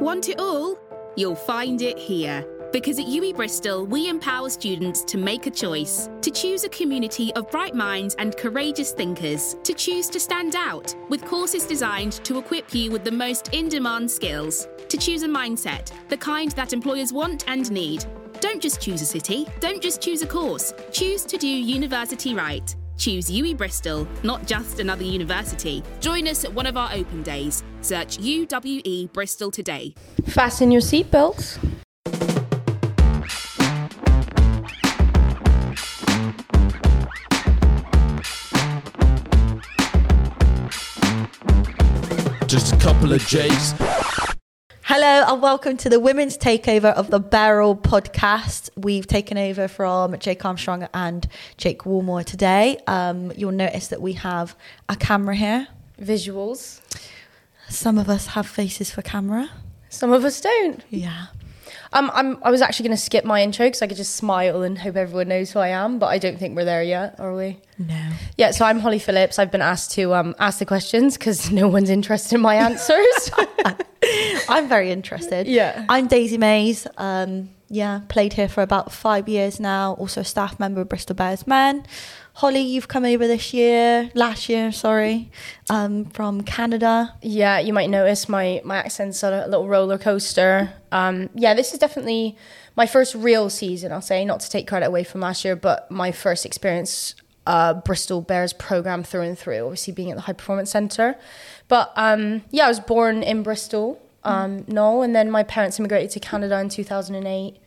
Want it all? You'll find it here. Because at UWE Bristol, we empower students to make a choice, to choose a community of bright minds and courageous thinkers, to choose to stand out, with courses designed to equip you with the most in demand skills, to choose a mindset, the kind that employers want and need. Don't just choose a city, don't just choose a course, choose to do university right. Choose UWE Bristol, not just another university. Join us at one of our open days. Search UWE Bristol today. Fasten your seatbelts. Just a couple of J's. Hello and welcome to the women's takeover of the Barrel podcast. We've taken over from Jake Armstrong and Jake Woolmore today. Um, you'll notice that we have a camera here. Visuals. Some of us have faces for camera. Some of us don't. Yeah. Um, I'm, I was actually going to skip my intro because I could just smile and hope everyone knows who I am, but I don't think we're there yet, are we? No. Yeah, so I'm Holly Phillips. I've been asked to um, ask the questions because no one's interested in my answers. I'm very interested. Yeah. I'm Daisy Mays. Um, yeah, played here for about five years now. Also a staff member of Bristol Bears Men. Holly, you've come over this year, last year, sorry, um, from Canada. yeah, you might notice my, my accent's on a little roller coaster. Um, yeah, this is definitely my first real season, I'll say, not to take credit away from last year, but my first experience uh, Bristol Bears program through and through, obviously being at the High Performance Centre. But um, yeah, I was born in Bristol, um, no, and then my parents immigrated to Canada in 2008.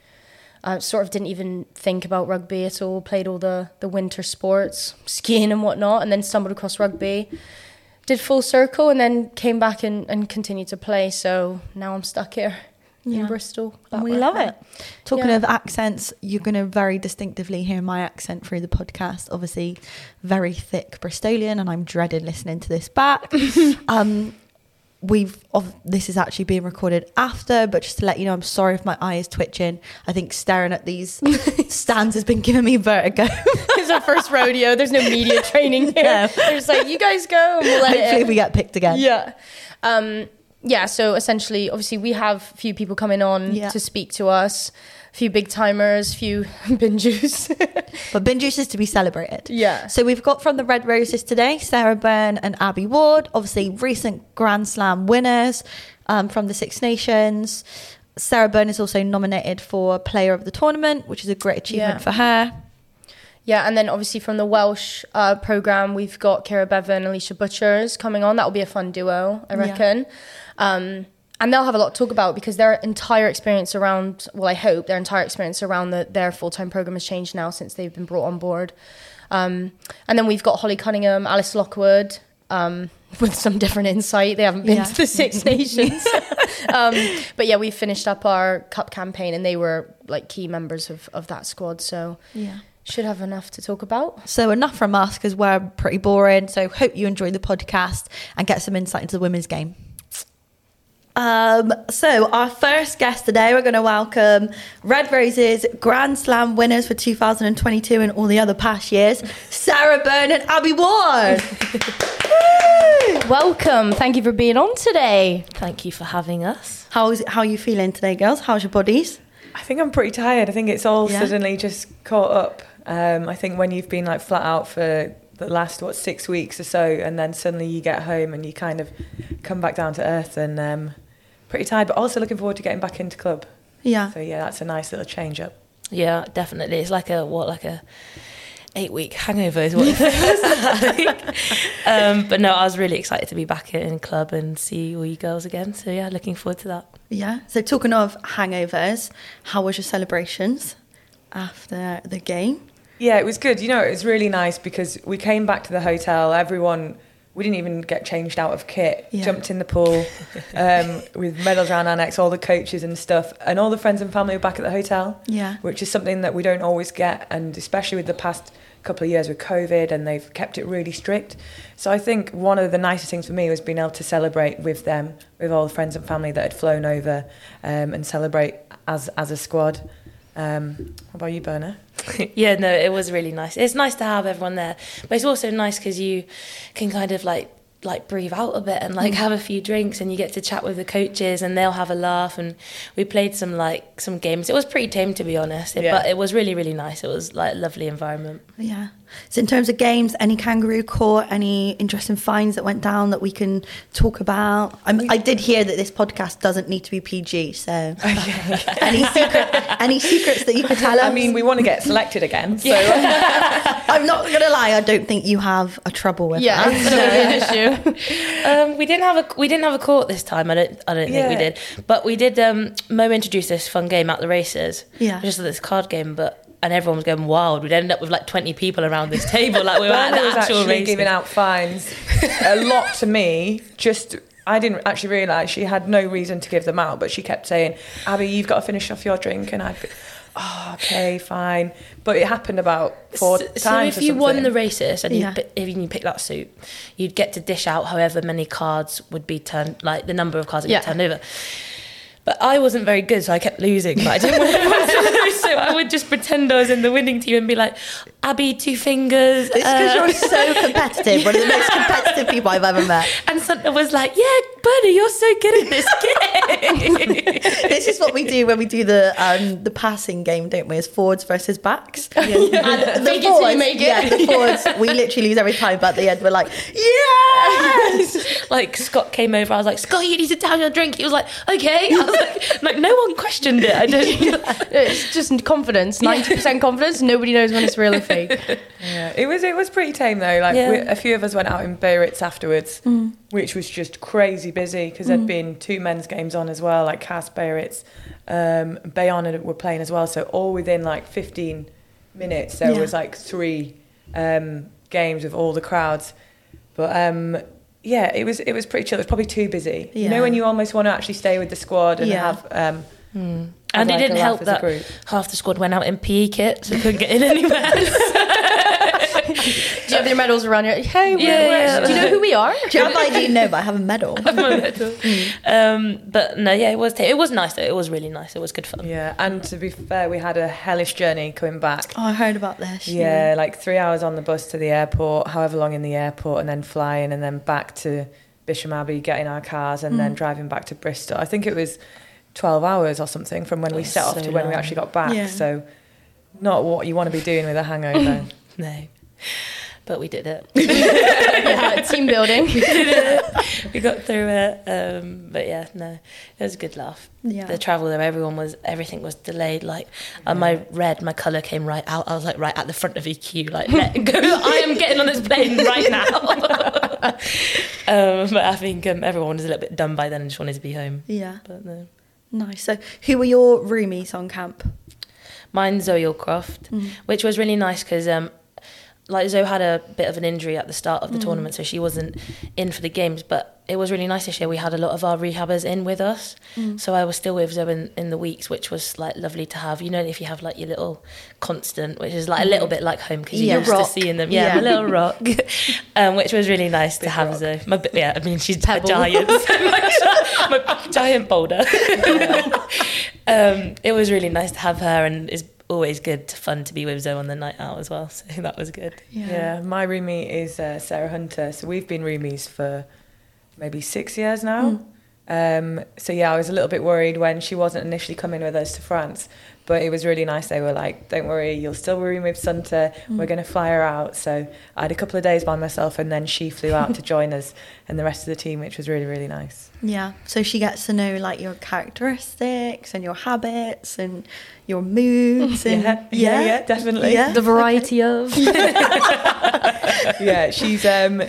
I sort of didn't even think about rugby at all. Played all the the winter sports, skiing and whatnot, and then stumbled across rugby. Did full circle and then came back and, and continued to play. So now I'm stuck here Yeah. in Bristol. And we love it. Talking Yeah. of accents, you're going to very distinctively hear my accent through the podcast. Obviously, very thick Bristolian, and I'm dreaded listening to this back. um, we've of this is actually being recorded after, but just to let you know, I'm sorry if my eye is twitching. I think staring at these stands has been giving me vertigo. it's our first rodeo. There's no media training here. Yeah. They're just like, you guys go and we'll let Hopefully, we get picked again. Yeah. Um, yeah, so essentially, obviously, we have a few people coming on Yeah. to speak to us, few big timers, few bin juice. But bin juice is to be celebrated. yeah. So we've got from the Red Roses today, Sarah Bern and Abbie Ward, obviously recent Grand Slam winners um, from the Six Nations. Sarah Bern is also nominated for Player of the Tournament, which is a great achievement Yeah. for her. Yeah, and then obviously from the Welsh uh, program, we've got Keira Bevan and Alisha Butchers coming on. That will be a fun duo, I Yeah. reckon. Um, and they'll have a lot to talk about because their entire experience around, well, I hope their entire experience around the, their full time program has changed now since they've been brought on board. Um, and then we've got Holly Cunningham, Alice Lockwood. Um, with some different insight, they haven't been Yeah. to the Six Nations, um, but yeah, we finished up our cup campaign, and they were like key members of, of that squad. So Yeah. should have enough to talk about. So enough from us because we're pretty boring. So hope you enjoy the podcast and get some insight into the women's game. Um, so our first guest today, we're going to welcome Red Roses Grand Slam winners for 2022 and all the other past years, Sarah Bern and Abbie Ward. Welcome. Thank you for being on today. Thank you for having us. How's how are you feeling today, girls? How's your bodies? I think I'm pretty tired. I think it's all Yeah. suddenly just caught up. Um, I think when you've been like flat out for the last what six weeks or so, and then suddenly you get home and you kind of come back down to earth, and um, pretty tired. But also looking forward to getting back into club. Yeah. So yeah, that's a nice little change up. Yeah, definitely. It's like a what, like a eight week hangover is what it feels like. Um, but no, I was really excited to be back in club and see all you girls again. So yeah, looking forward to that. Yeah. So talking of hangovers, how was your celebrations after the game? Yeah, it was good. You know, it was really nice because we came back to the hotel. Everyone, we didn't even get changed out of kit. Yeah. Jumped in the pool um, with medals around our necks, all the coaches and stuff, and all the friends and family were back at the hotel. Yeah. which is something that we don't always get, and especially with the past couple of years with COVID, and they've kept it really strict. So I think one of the nicest things for me was being able to celebrate with them, with all the friends and family that had flown over, um, and celebrate as as a squad. Um, what about you, Berna? yeah, no, it was really nice. It's nice to have everyone there, but it's also nice because you can kind of like like breathe out a bit and like have a few drinks and you get to chat with the coaches and they'll have a laugh and we played some like some games it was pretty tame to be honest Yeah. but it was really really nice it was like a lovely environment Yeah. So in terms of games, any kangaroo court, any interesting finds that went down that we can talk about? I'm, I did hear that this podcast doesn't need to be PG, so any secret, any secrets that you could tell us? I mean, we want to get selected again. So I'm not gonna lie. I don't think you have a trouble with Yeah, that. an issue. Um, we didn't have a we didn't have a court this time. I don't I don't think we did, but we did. Um, Mo introduced this fun game at the races. Yeah. just this card game, but and everyone was going wild. We'd end up with like twenty people around this table, like we were at Bernard the was actual actually races. giving out fines a lot to me. Just I didn't actually realise she had no reason to give them out, but she kept saying, "Abbie, you've got to finish off your drink," and I'd be, "Oh, okay, fine." But it happened about four so, times. so if or you won the races and Yeah. you pi- if you pick that suit, you'd get to dish out however many cards would be turned, like the number of cards that Yeah. get turned over. But I wasn't very good, so I kept losing. But I didn't want to lose, so I would just pretend I was in the winning team and be like, "Abbie, two fingers." It's because uh, you're so competitive. One of the most competitive people I've ever met. And Santa was like, "Yeah, Bernie, you're so good at this game." This is what we do when we do the um, the passing game, don't we? As forwards versus backs. And the Fake it make it. Yeah, the forwards. We literally lose every time, but at the end we're like, yes. like Scott came over, I was like, "Scott, you need to down your drink." He was like, "Okay." I was like, like no one questioned it. I don't. It's just confidence, ninety percent confidence. Nobody knows when it's real or fake. Yeah, it was it was pretty tame though. Like Yeah. we, a few of us went out in Biarritz afterwards, Mm. which was just crazy busy because there'd been two men's games on as well, like Cass Biarritz, um, Bayonne were playing as well. So all within like 15 minutes, there Yeah. was like three um, games with all the crowds. But um, yeah, it was it was pretty chill. It was probably too busy. You know when you almost want to actually stay with the squad and Yeah. have. Um, And it didn't help that half the squad went out in PE kits so couldn't get in anywhere. Do you have your medals around your? Hey, we're- Yeah, we're- yeah. do you know who we are? Do you have ID? No, but I have a medal. um, but no, yeah, it was it was nice though. It was really nice. It was good fun. yeah, and to be fair, we had a hellish journey coming back. Oh, I heard about this. Yeah, like three hours on the bus to the airport, however long in the airport, and then flying, and then back to Bisham Abbey, getting our cars, and Mm. then driving back to Bristol. I think it was 12 hours or something from when we That's set off so to when we actually got back. Yeah. So, not what you want to be doing with a hangover. No, but we did it. yeah, team building. we did it. We got through it. Um, but yeah, no, it was a good laugh. Yeah. The travel there, everyone was everything was delayed. Like uh, my red, my color came right out. I was like right at the front of EQ. Like let go. I am getting on this plane right now. um, but I think um, everyone was a little bit done by then and just wanted to be home. Yeah. But no. Nice. So, who were your roomies on camp? Mine's Zoe Aldcroft, which was really nice because um, like Zoe had a bit of an injury at the start of the tournament, so she wasn't in for the games. But it was really nice this year. We had a lot of our rehabbers in with us, so I was still with Zoe in, in the weeks, which was like lovely to have. You know, if you have like your little constant, which is like a little bit like home because you're used Rock. to seeing them. Yeah, Yeah. little rock, um, which was really nice to have rock. Zoe. My, yeah, I mean she's Pebble. a giant, my, my giant boulder. um, it was really nice to have her, and it's always good fun to be with Zoe on the night out as well. So that was good. yeah. my roomie is uh, Sarah Hunter. So, we've been roomies for maybe six years now. Um, so yeah, I was a little bit worried when she wasn't initially coming with us to France, but it was really nice. They were like, "Don't worry, you'll still room with Sunta. We're going to fly her out." So I had a couple of days by myself, and then she flew out to join us and the rest of the team, which was really really nice. Yeah. So she gets to know like your characteristics and your habits and your moods and Yeah, yeah, yeah, definitely. Yeah. The variety of. yeah, she's um,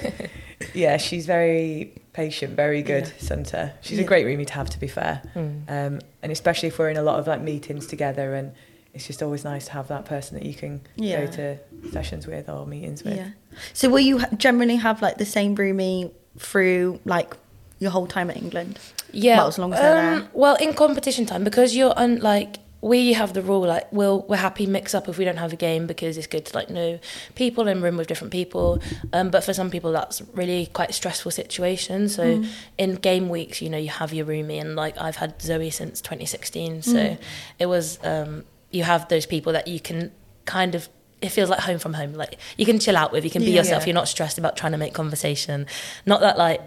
yeah, she's very patient, very good, Center, She's Yeah. a great roomie to have, to be fair. Um, and especially if we're in a lot of like meetings together, and it's just always nice to have that person that you can Yeah. go to sessions with or meetings with. Yeah. So will you generally have like the same roomie through like your whole time at England? Yeah. Well, as long as they're there. um, Well, in competition time, because you're un- like we have the rule like we'll we're happy mix up if we don't have a game because it's good to like know people and room with different people. Um, but for some people that's really quite a stressful situation. So Mm. in game weeks, you know, you have your roomie and like I've had Zoe since 2016. So Mm. it was um, you have those people that you can kind of it feels like home from home. Like you can chill out with, you can be Yeah. yourself. You're not stressed about trying to make conversation. Not that like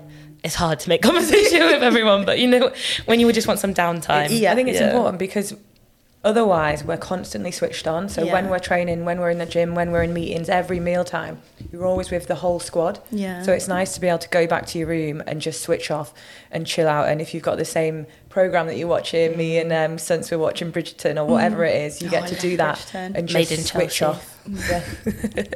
it's hard to make conversation with everyone, but you know when you would just want some downtime. Yeah. I think it's Yeah. important because otherwise we're constantly switched on. So Yeah. when we're training, when we're in the gym, when we're in meetings, every mealtime, you're always with the whole squad. Yeah. So it's nice to be able to go back to your room and just switch off and chill out. And if you've got the same program that you're watching, me and um, since we're watching Bridgerton or whatever it is, you Oh, get I to love do that Bridgerton. and Made just in switch Chelsea. off. Yeah.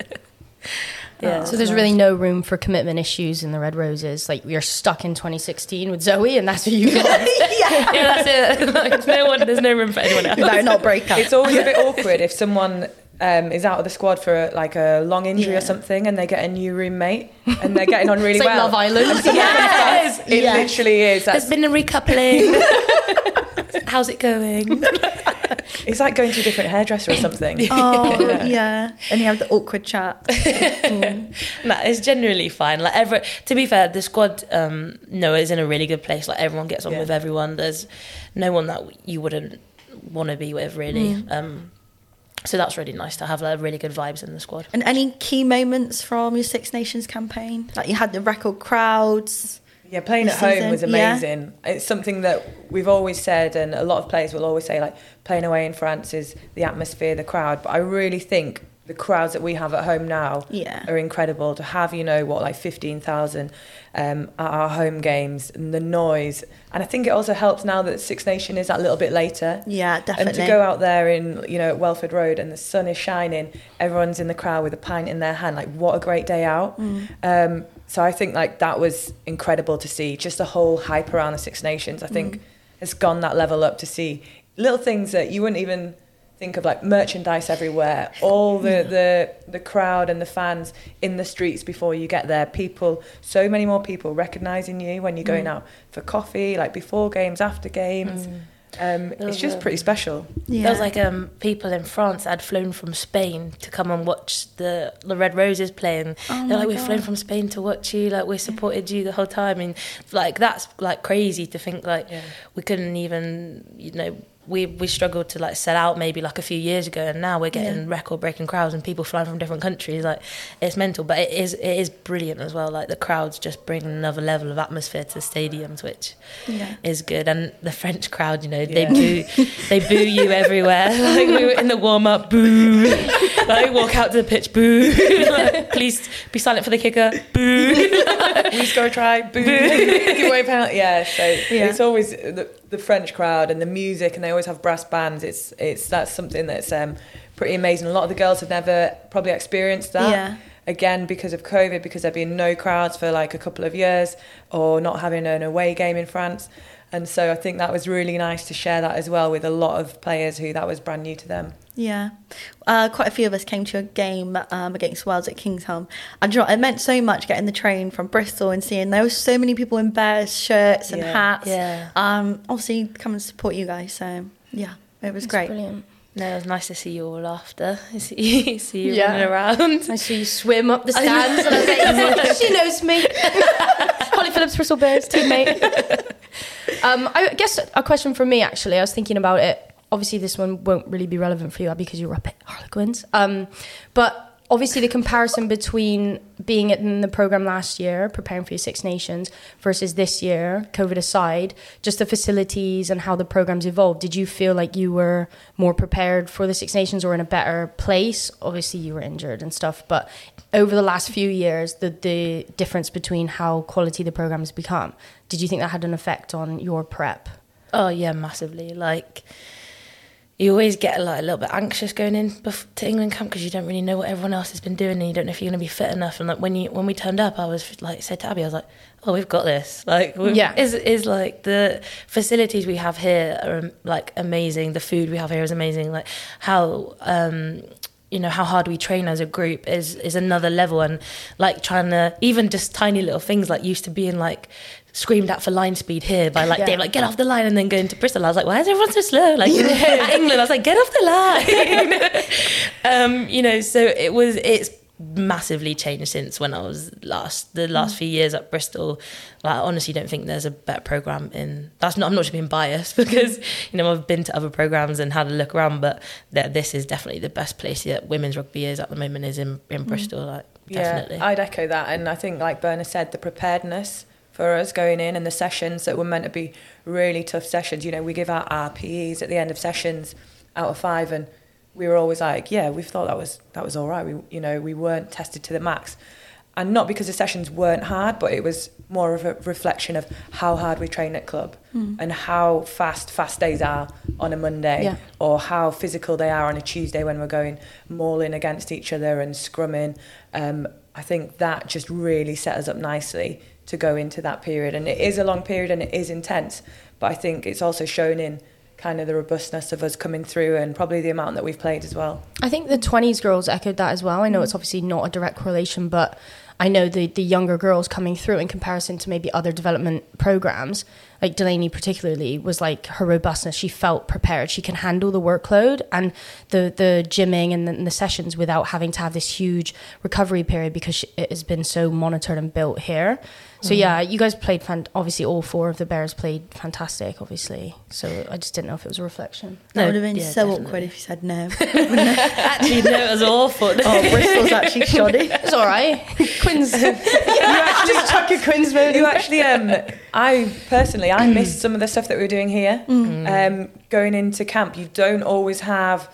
Yeah. So there's really no room for commitment issues in the Red Roses. Like we are stuck in 2016 with Zoe, and that's what you got. yeah, that's it. Like, no one, there's no room for anyone else. You better not break up. It's always a bit awkward if someone um, is out of the squad for like a long injury Yeah. or something, and they get a new roommate and they're getting on really It's like well. Love Island. Yes. It Yeah. literally is. There's That's, been a recoupling. How's it going? it's like going to a different hairdresser or something. Oh Yeah. yeah. and you have the awkward chat. no, it's generally fine. Like every, to be fair, the squad um, no is in a really good place. Like everyone gets on Yeah. with everyone. There's no one that you wouldn't want to be with really. Um, so that's really nice to have like really good vibes in the squad. And any key moments from your Six Nations campaign? Like you had the record crowds. Yeah, playing at home was yeah. amazing. It's something that we've always said, and a lot of players will always say, like, playing away in France is the atmosphere, the crowd. But I really think the crowds that we have at home now Yeah. are incredible. To have, you know, what, like 15,000 um, at our home games and the noise. And I think it also helps now that Six Nation is that little bit later. Yeah, definitely. And to go out there in, you know, at Welford Road and the sun is shining, everyone's in the crowd with a pint in their hand. Like, what a great day out. Mm. Um, so I think like that was incredible to see. Just the whole hype around the Six Nations, I think, Mm. has gone that level up to see little things that you wouldn't even think of, like merchandise everywhere, all the the the crowd and the fans in the streets before you get there. People, so many more people recognizing you when you're going Mm. out for coffee, like before games, after games. Um, it's just a- pretty special. Yeah. There was like um, people in France that had flown from Spain to come and watch the the Red Roses playing. Oh They're my like, we've flown from Spain to watch you. Like we supported you the whole time. And like that's like crazy to think like Yeah. we couldn't even you know we we struggled to like sell out maybe like a few years ago, and now we're getting Yeah. record breaking crowds and people flying from different countries. Like it's mental, but it is it is brilliant as well. Like the crowds just bring another level of atmosphere to the stadiums, which Yeah. is good. And the French crowd, you know, they Yeah. boo, they boo you everywhere. Like we were in the warm up, boo. Like walk out to the pitch, boo. Like, please be silent for the kicker, boo. we score a try, boo, give away penalty. Yeah, so Yeah. it's always the, the French crowd and the music, and they always have brass bands. It's it's that's something that's um, pretty amazing. A lot of the girls have never probably experienced that. Yeah. Again, because of COVID, because there have been no crowds for like a couple of years, or not having an away game in France. And so I think that was really nice to share that as well with a lot of players who that was brand new to them. Yeah, uh, quite a few of us came to a game um, against Wales at Kingsholm, and do you know, it meant so much getting the train from Bristol and seeing there were so many people in Bears shirts and Yeah. hats. Yeah. Um, obviously, come and support you guys. So yeah, it was It's great. Brilliant. No, it was nice to see you all after. See, see you Yeah. running around. I see you swim up the stands, and I was like, she knows me. Holly Phillips, Bristol Bears teammate. um, I guess a question from me actually. I was thinking about it. Obviously, this one won't really be relevant for you because you're up at Harlequins. Um, but obviously, the comparison between being in the program last year, preparing for your Six Nations, versus this year, COVID aside, just the facilities and how the program's evolved. Did you feel like you were more prepared for the Six Nations or in a better place? Obviously, you were injured and stuff, but over the last few years, the the difference between how quality the program has become. Did you think that had an effect on your prep? Oh yeah, massively. Like you always get like a little bit anxious going in to England camp because you don't really know what everyone else has been doing and you don't know if you're going to be fit enough. And like when you when we turned up, I was like said to Abbie, I was like, oh, we've got this. Like we've, Yeah. is is like the facilities we have here are um, like amazing. The food we have here is amazing. Like how. um you know how hard we train as a group is is another level and like trying to even just tiny little things like used to being like screamed at for line speed here by like Yeah. Dave like get off the line and then going to Bristol I was like why is everyone so slow like at England I was like get off the line um you know so it was it's massively changed since when I was last the last few years at Bristol. Like, I honestly don't think there's a better program in. That's not. I'm not just being biased because you know I've been to other programs and had a look around, but that this is definitely the best place that women's rugby is at the moment is in in Bristol. Like definitely. Yeah, I'd echo that. And I think, like Berna said, the preparedness for us going in and the sessions that were meant to be really tough sessions. You know, we give out our PEs at the end of sessions out of five, and we were always like, yeah, we thought that was that was all right. We, you know, we weren't tested to the max. And not because the sessions weren't hard, but it was more of a reflection of how hard we train at club Hmm. and how fast fast days are on a Monday Yeah. or how physical they are on a Tuesday when we're going mauling against each other and scrumming. Um, I think that just really set us up nicely to go into that period. And it is a long period and it is intense, but I think it's also shown in kind of the robustness of us coming through and probably the amount that we've played as well. I think the 20s girls echoed that as well. I know mm. it's obviously not a direct correlation, but I know the, the younger girls coming through in comparison to maybe other development programs, like Delaney particularly, was like her robustness. She felt prepared. She can handle the workload and the, the gymming and the, and the sessions without having to have this huge recovery period because she, it has been so monitored and built here. So yeah, you guys played. Fan- obviously, all four of the Bears played fantastic. Obviously, so I just didn't know if it was a reflection. That No, would have been yeah, so definitely. awkward if you said no. Actually, no, it was awful. oh, Bristol's actually shoddy. It's all right. Quins. you actually just chuck your Quins vote. You actually, um, I personally, I missed some of the stuff that we were doing here. Um, going into camp, you don't always have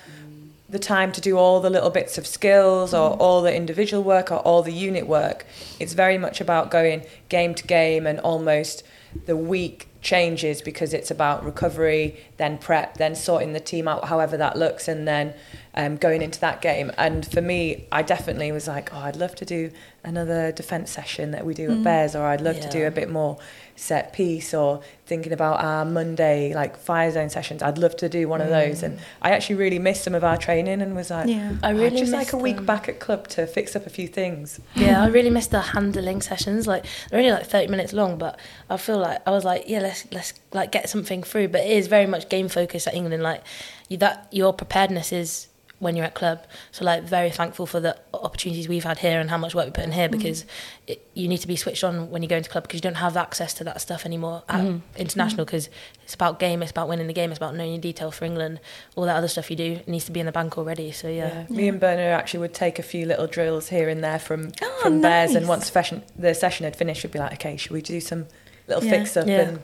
the time to do all the little bits of skills or mm. all the individual work or all the unit work. It's very much about going game to game and almost the week changes because it's about recovery, then prep, then sorting the team out, however that looks, and then um, going into that game. And for me, I definitely was like, oh, I'd love to do another defence session that we do at Bears, or I'd love to do a bit more set piece, or thinking about our Monday like fire zone sessions. I'd love to do one of those. And I actually really missed some of our training and was like, Yeah. I "Oh, really just like a week them. back at club to fix up a few things. Yeah, I really missed the handling sessions. Like they're only like thirty minutes long, but I feel like I was like, yeah, let's let's like get something through. But it is very much game focused at England. Like you, that your preparedness is when you're at club. So like very thankful for the opportunities we've had here and how much work we put in here mm. because it, you need to be switched on when you go into club because you don't have access to that stuff anymore at mm. international mm. because it's about game, it's about winning the game, it's about knowing your detail for England. All that other stuff you do needs to be in the bank already. So yeah. Yeah. Me and Bernard actually would take a few little drills here and there from Oh, from Bears, and once session, the session had finished, we'd be like, okay, should we do some little Yeah. fix up Yeah. and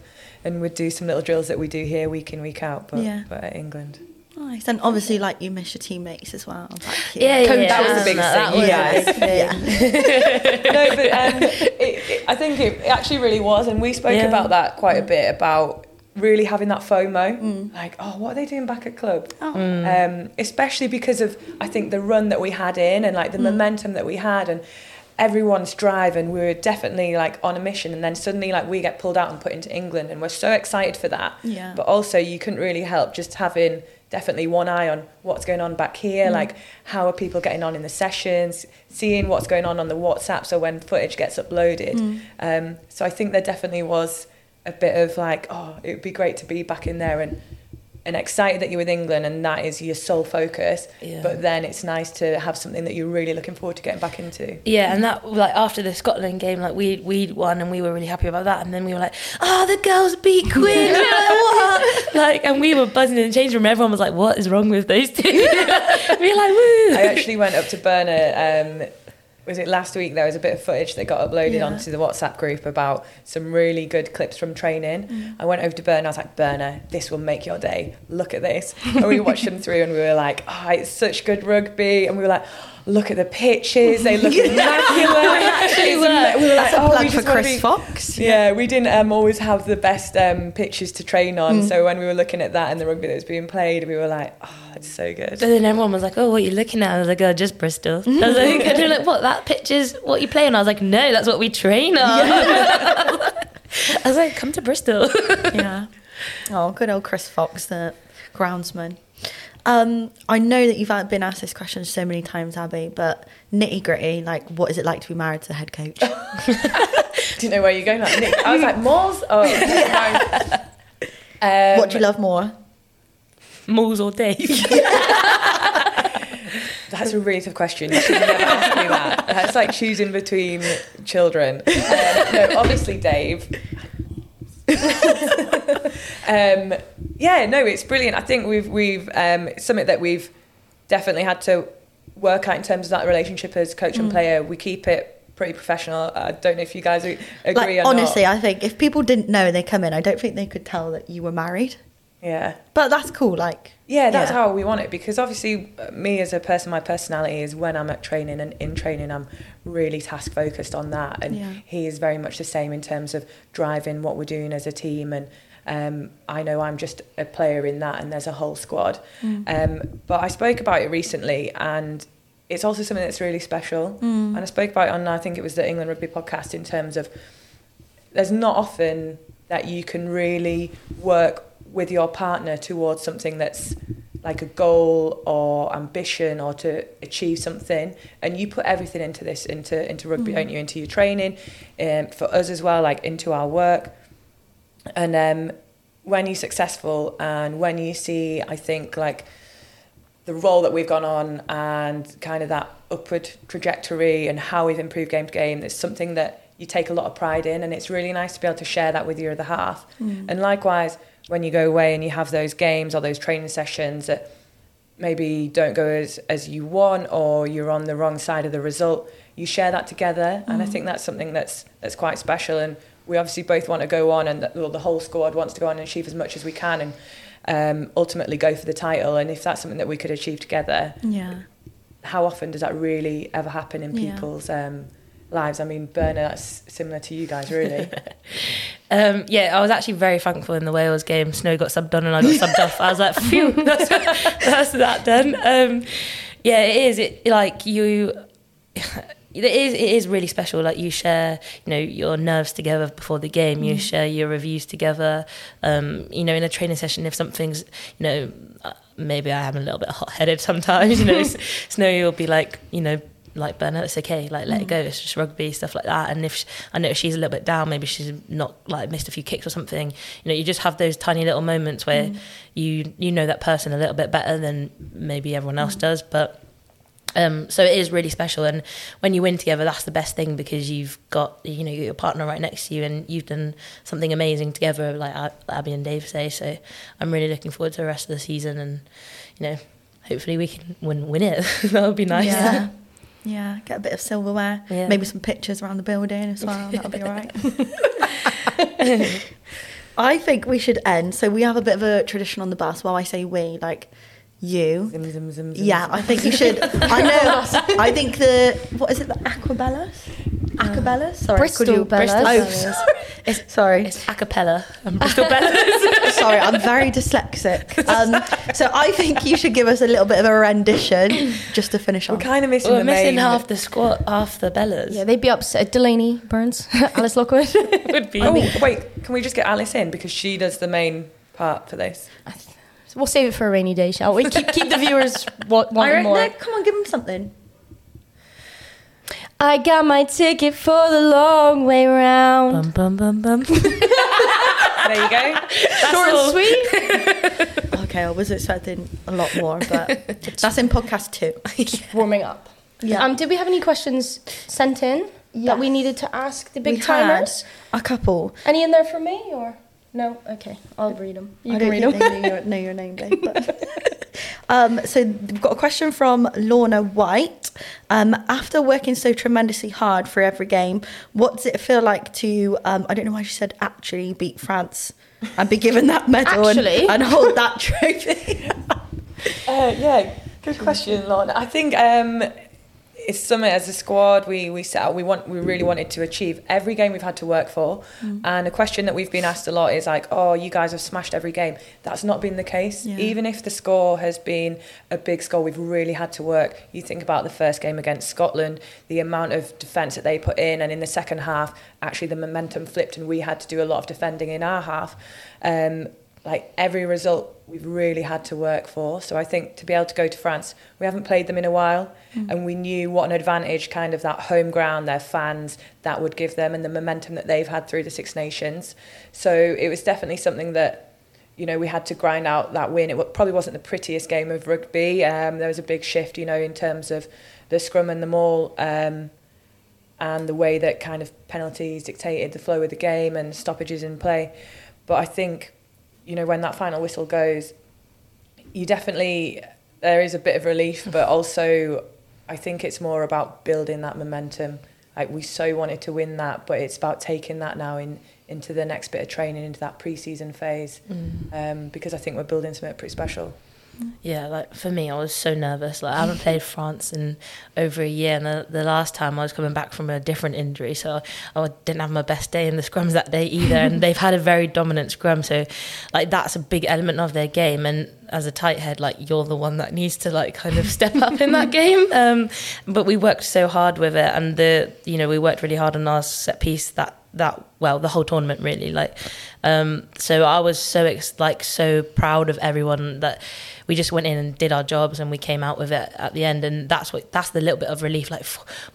and we'd do some little drills that we do here week in week out, but Yeah. but at England. Nice. And obviously, like, you miss your teammates as well. Like, Yeah, yeah, That yeah. was the biggest That thing, was yeah. a big thing. no, but um, it, it, I think it, it actually really was, and we spoke Yeah. about that quite a bit about really having that FOMO, like, oh, what are they doing back at club? Oh. Um, especially because of I think the run that we had in and like the momentum that we had and everyone's drive and we were definitely like on a mission and then suddenly like we get pulled out and put into England and we're so excited for that Yeah. but also you couldn't really help just having definitely one eye on what's going on back here like how are people getting on in the sessions seeing what's going on on the whatsapp so when footage gets uploaded. Um, so i think there definitely was a bit of like oh it would be great to be back in there and and excited that you're with england and that is your sole focus Yeah. but then it's nice to have something that you're really looking forward to getting back into Yeah, and that like after the Scotland game, like we we won and we were really happy about that. And then we were like, oh, the girls beat Queen. Like. Like, and we were buzzing in the change room. Everyone was like, what is wrong with those two? we were like, woo. I actually went up to Burner. Um, was it last week? There was a bit of footage that got uploaded Yeah. onto the WhatsApp group about some really good clips from training. Mm. I went over to Burner. I was like, Burner, this will make your day. Look at this. And we watched them through, and we were like, oh, it's such good rugby. And we were like. Look at the pitches; they look immaculate. actually were. ama- we were like, That's a oh, we plug for Chris be- Fox. Yeah, we didn't um, always have the best um, pitches to train on. Mm. So when we were looking at that and the rugby that was being played, we were like, oh, it's so good. And then everyone was like, "Oh, what are you looking at?" I was like, "Oh, just Bristol." I was like, and they were like, "What? That picture's what you play on?" I was like, "No, that's what we train on." I was like, "Come to Bristol." yeah. Oh, good old Chris Fox, the groundsman. Um, I know that you've been asked this question so many times, Abbie, but nitty gritty, like, what is it like to be married to the head coach? Do you know where you're going? Like, Nick, I was like, Moors? Oh, no. Um, what do you love more? Mauls or Dave. That's a really tough question. You should never ask me that. That's like choosing between children. Um, no, obviously Dave. um, yeah, no, it's brilliant. I think we've we've um, something that we've definitely had to work out in terms of that relationship as coach and player. We keep it pretty professional. I don't know if you guys agree Like honestly, not. I think if people didn't know and they come in, I don't think they could tell that you were married. Yeah. But that's cool. Like Yeah, that's Yeah. how we want it because obviously, uh, me as a person, my personality is when I'm at training and in training, I'm really task focused on that. And Yeah. he is very much the same in terms of driving what we're doing as a team. And um, I know I'm just a player in that, and there's a whole squad. Um, but I spoke about it recently, and it's also something that's really special. And I spoke about it on, I think it was the England Rugby podcast, in terms of there's not often that you can really work with your partner towards something that's like a goal or ambition or to achieve something. And you put everything into this into into rugby don't you? Into your training um, for us as well like into our work and um, when you're successful and when you see i think like the role that we've gone on and kind of that upward trajectory and how we've improved game to game it's something that you take a lot of pride in and it's really nice to be able to share that with your other half. And likewise when you go away and you have those games or those training sessions that maybe don't go as, as you want or you're on the wrong side of the result you share that together. And i think that's something that's that's quite special and we obviously both want to go on and the, well, the whole squad wants to go on and achieve as much as we can and um, ultimately go for the title and if that's something that we could achieve together yeah, how often does that really ever happen in Yeah. people's um, lives i mean berna that's similar to you guys really Um, yeah, I was actually very thankful in the Wales game. Snow got subbed on and I got subbed off. I was like, phew, that's, that's that done. Um, yeah, it is. It like you. It is, it is really special. Like you share, you know, your nerves together before the game. You share your reviews together. Um, you know, in a training session, if something's, you know, uh, maybe I am a little bit hot-headed sometimes. You know, S- Snow will be like, you know, like Bernard, it's okay, like let it go. It's just rugby stuff like that. And if sh I know she's a little bit down, maybe she's not like missed a few kicks or something. You know, you just have those tiny little moments where you you know that person a little bit better than maybe everyone else does, but. Um, so it is really special, and when you win together, that's the best thing because you've got you know your partner right next to you, and you've done something amazing together, like Abbie and Dave say. So I'm really looking forward to the rest of the season, and you know, hopefully we can win win it. that would be nice. yeah, yeah. Get a bit of silverware, Yeah. maybe some pictures around the building as well. That'll be all right. I think we should end. So we have a bit of a tradition on the bus. Well, I say we, like you. Zim, zim, zim, zim, Yeah, zim. I think you should. I know. I think the what is it? The Aquabellas. Aquabellas. Sorry, Bristol could you- Bellas. Oh, sorry. It's, sorry. It's a cappella and Bristol Bellas. Sorry, I'm very dyslexic. Um, so I think you should give us a little bit of a rendition just to finish off. we're kind of missing We're the missing main half the squad, half the Bellas. Yeah, they'd be upset. Delaney Burns, Alice Lockwood. would be. oh wait can we just get alice in because she does the main part for this we'll save it for a rainy day, shall we? Keep, keep the viewers wa- I wanting reckon- more. no, come on, give them something. I got my ticket for the long way round. Bum bum bum bum. there you go Short and all. sweet. Okay, I was expecting a lot more, but that's in podcast two. Warming up. Yeah. Um, did we have any questions sent in that we needed to ask the big We timers? had A couple. Any in there for me or no? Okay, I'll read them. You I can don't read them. they know your, know your name, Dave. But. um, so we've got a question from Lorna White. Um, after working so tremendously hard for every game, what does it feel like to? Um, I don't know why she said actually beat France and be given that medal and, and hold that trophy. Uh, yeah, good question, Lorna. I think um, it's something as a squad we we set out. We want we really wanted to achieve every game we've had to work for. Mm. And a question that we've been asked a lot is like, "Oh, you guys have smashed every game." That's not been the case. Yeah. Even if the score has been a big score, we've really had to work. You think about the first game against Scotland, the amount of defence that they put in, and in the second half, actually the momentum flipped, and we had to do a lot of defending in our half. Um, like every result we've really had to work for. So I think to be able to go to France, we haven't played them in a while, and we knew what an advantage kind of that home ground, their fans, that would give them, and the momentum that they've had through the Six Nations. So it was definitely something that you know, we had to grind out that win. It probably wasn't the prettiest game of rugby. Um, there was a big shift, you know, in terms of the scrum and the maul um, and the way that kind of penalties dictated the flow of the game and stoppages in play. But I think, you know, when that final whistle goes, you definitely, there is a bit of relief, but also I think it's more about building that momentum. Like we so wanted to win that, but it's about taking that now in into the next bit of training, into that pre-season phase, um, because I think we're building something pretty special. Yeah, like for me, I was so nervous. Like I haven't played France in over a year, and the, the last time I was coming back from a different injury, so I didn't have my best day in the scrums that day either. and they've had a very dominant scrum, so like that's a big element of their game. And as a tight head, like you're the one that needs to like kind of step up in that game. Um, but we worked so hard with it, and the you know we worked really hard on our set piece that that well the whole tournament really like um so i was so ex- like so proud of everyone that we just went in and did our jobs and we came out with it at the end and that's what that's the little bit of relief like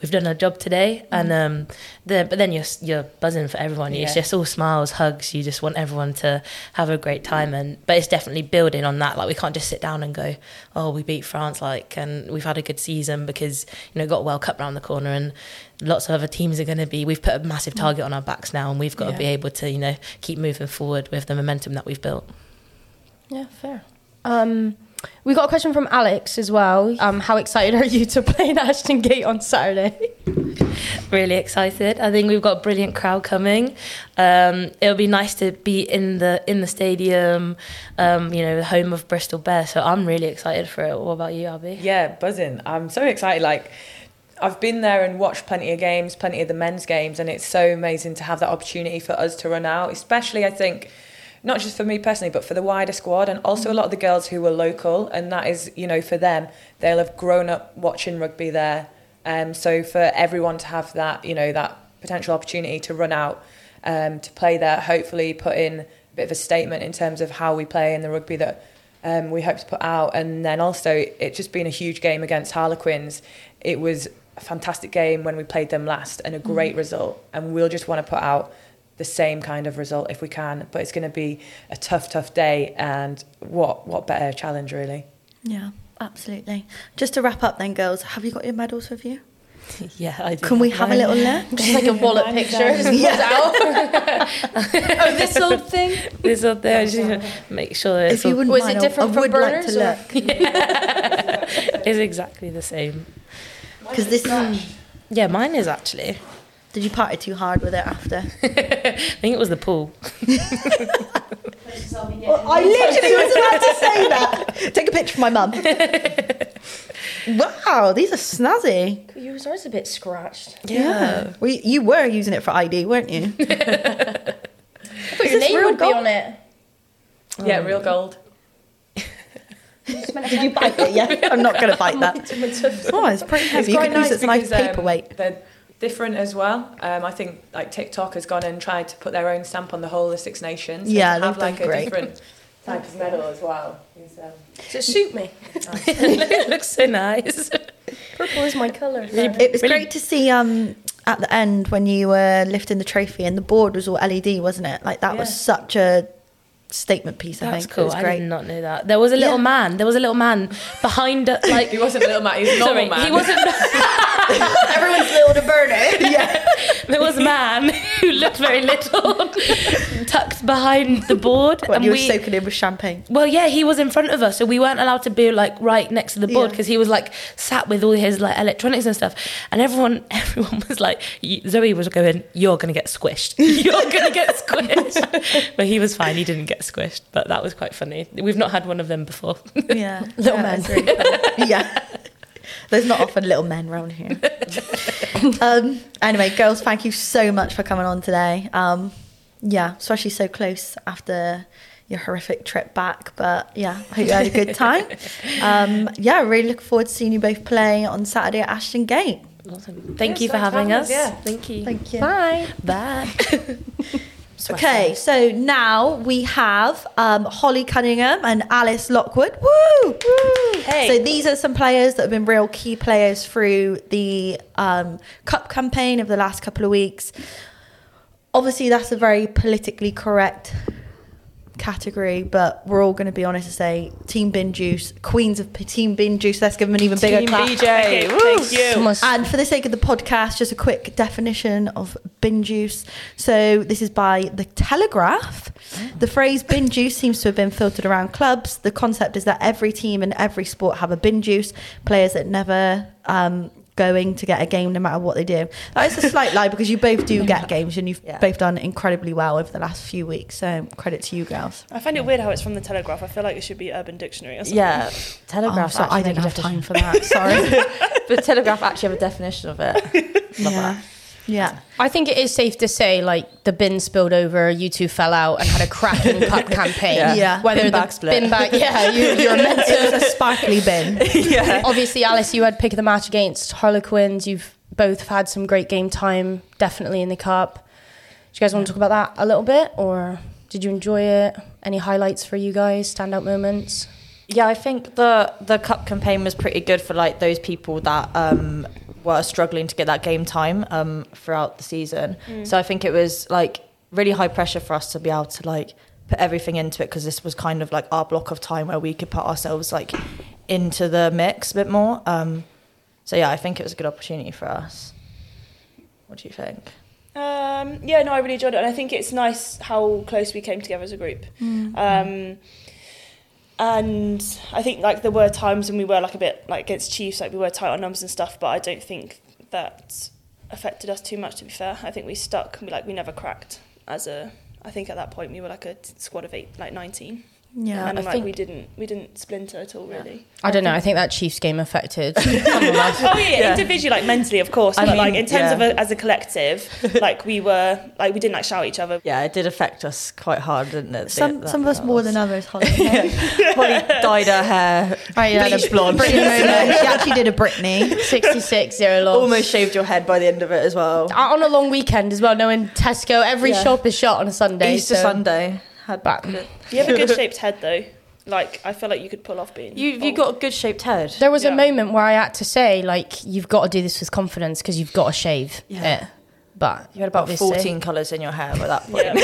we've done our job today and um the, but then you're you're buzzing for everyone it's just all smiles hugs you just want everyone to have a great time and but it's definitely building on that like we can't just sit down and go oh we beat france like and we've had a good season because you know got a world cup round the corner and lots of other teams are going to be we've put a massive target on our backs now and we've got to be able to you know keep moving forward with the momentum that we've built Yeah, fair. Um, we got a question from Alex as well. Um, how excited are you to play in Ashton Gate on Saturday? really excited. I think we've got a brilliant crowd coming. Um, it'll be nice to be in the in the stadium, um, you know, the home of Bristol Bears. So I'm really excited for it. What about you, Abbie? Yeah, buzzing. I'm so excited. Like, I've been there and watched plenty of games, plenty of the men's games, and it's so amazing to have that opportunity for us to run out, especially, I think, not just for me personally, but for the wider squad, and also a lot of the girls who were local, and that is, you know, for them, they'll have grown up watching rugby there. Um, so for everyone to have that, you know, that potential opportunity to run out, um, to play there, hopefully put in a bit of a statement in terms of how we play in the rugby that um, we hope to put out. And then also, it's just been a huge game against Harlequins. It was a fantastic game when we played them last and a great mm. result. And we'll just want to put out the same kind of result if we can. But it's going to be a tough, tough day. And what, what better challenge, really? Yeah, absolutely. Just to wrap up then, girls, have you got your medals with you? Yeah, I do. Can we have a little look? Just like a wallet picture. Just pulls out. oh, this old thing. This up there, just make sure If it's, you all- wouldn't Was it mind, I- different I from would like burners, to or- look. it's exactly the same. Because this is. Yeah, mine is actually. Did you party too hard with it after? I think it was the pool. I literally was about to say that. Take a picture for my mum. wow, these are snazzy. Yours are a bit scratched. Yeah. Well, you- you were using it for ID, weren't you? But your name real would be on it. Yeah, real gold. Did you bite it? Yeah. I'm not going to bite that. Oh, it's pretty heavy. you can could use it as a nice because, um, paperweight. they're different as well. Um, I think like TikTok has gone and tried to put their own stamp on the whole of Six Nations. Yeah, and to have they've done like a great. different type of medal as well. is, um, Does it suit me? it looks so nice. Purple is my colour. It was Really- great to see um, at the end when you were lifting the trophy and the board was all LED, wasn't it? Like that was such a statement piece. I That's think cool. it was I did not know that. There was a little Yeah. man. There was a little man behind, uh, like he wasn't a little man. He was a normal Sorry, man. he wasn't. Everyone's little to burn it. yeah. There was a man who looked very little, tucked behind the board, When and you were we. soaking in with champagne. well, yeah, he was in front of us, so we weren't allowed to be like right next to the board Yeah. because he was like sat with all his like electronics and stuff. And everyone, everyone was like, Zoe was going, "You're gonna get squished. You're gonna get squished." but he was fine. He didn't get squished. But that was quite funny. We've not had one of them before. Yeah. Little yeah, men. really yeah. There's not often little men around here. um, anyway, girls, thank you so much for coming on today. Um, yeah, especially so close after your horrific trip back. But yeah, I hope you had a good time. Um, yeah, really looking forward to seeing you both play on Saturday at Ashton Gate. Awesome. Thank Yeah, you for for having having us. us, yeah. Thank you. Thank you. Bye. Bye. Okay, so now we have um, Holly Cunningham and Alice Lockwood. Woo! Woo! Hey. So these are some players that have been real key players through the um, Cup campaign of the last couple of weeks. Obviously, that's a very politically correct category, but we're all going to be honest and say Team Bin Juice, Queens of P- Team Bin Juice. Let's give them an even bigger Team clap. BJ. Thank you. Thank you. And for the sake of the podcast, just a quick definition of bin juice. So this is by The Telegraph. The phrase bin juice seems to have been filtered around clubs. The concept is that every team and every sport have a bin juice. Players that never um, going to get a game no matter what they do. That is a slight lie because you both do get games and you've Yeah. both done incredibly well over the last few weeks. So credit to you girls. I find it weird how it's from the Telegraph. I feel like it should be Urban Dictionary or something. Yeah, Oh, Telegraph. so I actually didn't make a have time for that. Sorry. But Telegraph actually have a definition of it. Love yeah. that. Yeah. I think it is safe to say, like the bin spilled over, you two fell out and had a cracking cup campaign. Yeah. Yeah. Whether Bin the bag split. bin bag, yeah, you, you're meant to It was a sparkly bin. yeah. Obviously, Alice, you had pick of the match against Harlequins. You've both had some great game time, definitely in the cup. Do you guys want to talk about that a little bit, or did you enjoy it? Any highlights for you guys? Standout moments? Yeah, I think the the cup campaign was pretty good for like those people that um, were struggling to get that game time um, throughout the season. So I think it was like really high pressure for us to be able to like put everything into it because this was kind of like our block of time where we could put ourselves like into the mix a bit more. Um, so yeah, I think it was a good opportunity for us. What do you think? Um, yeah, no, I really enjoyed it, and I think it's nice how close we came together as a group. Um, and I think like there were times when we were like a bit like against Chiefs, like we were tight on numbers and stuff, but I don't think that affected us too much. To be fair, I think we stuck. We like we never cracked as a. I think at that point we were like a squad of eight, like nineteen, Yeah. and I like think- we didn't we didn't splinter at all really. I don't know. I think that Chiefs game affected. some of us. Oh, oh yeah, yeah, individually, like mentally, of course, I but mean, like in terms yeah. of a, as a collective, like we were like we didn't like shout at each other. Yeah, it did affect us quite hard, didn't it? Some That- some of us more than others. Holly. Holly dyed her hair I uh, had bleach blonde. Britney moment. she actually did a Britney. 66 zero loss. Almost shaved your head by the end of it as well. Out on a long weekend as well, knowing Tesco, every Yeah. shop is shut on a Sunday. Easter so- Sunday had But- You have a good shaped head though. Like I feel like you could pull off being. You you bald. got a good shaped head. There was Yeah. a moment where I had to say, like, you've got to do this with confidence because you've got to shave Yeah. it. But You had about obviously- fourteen colours in your hair at that point. Yeah.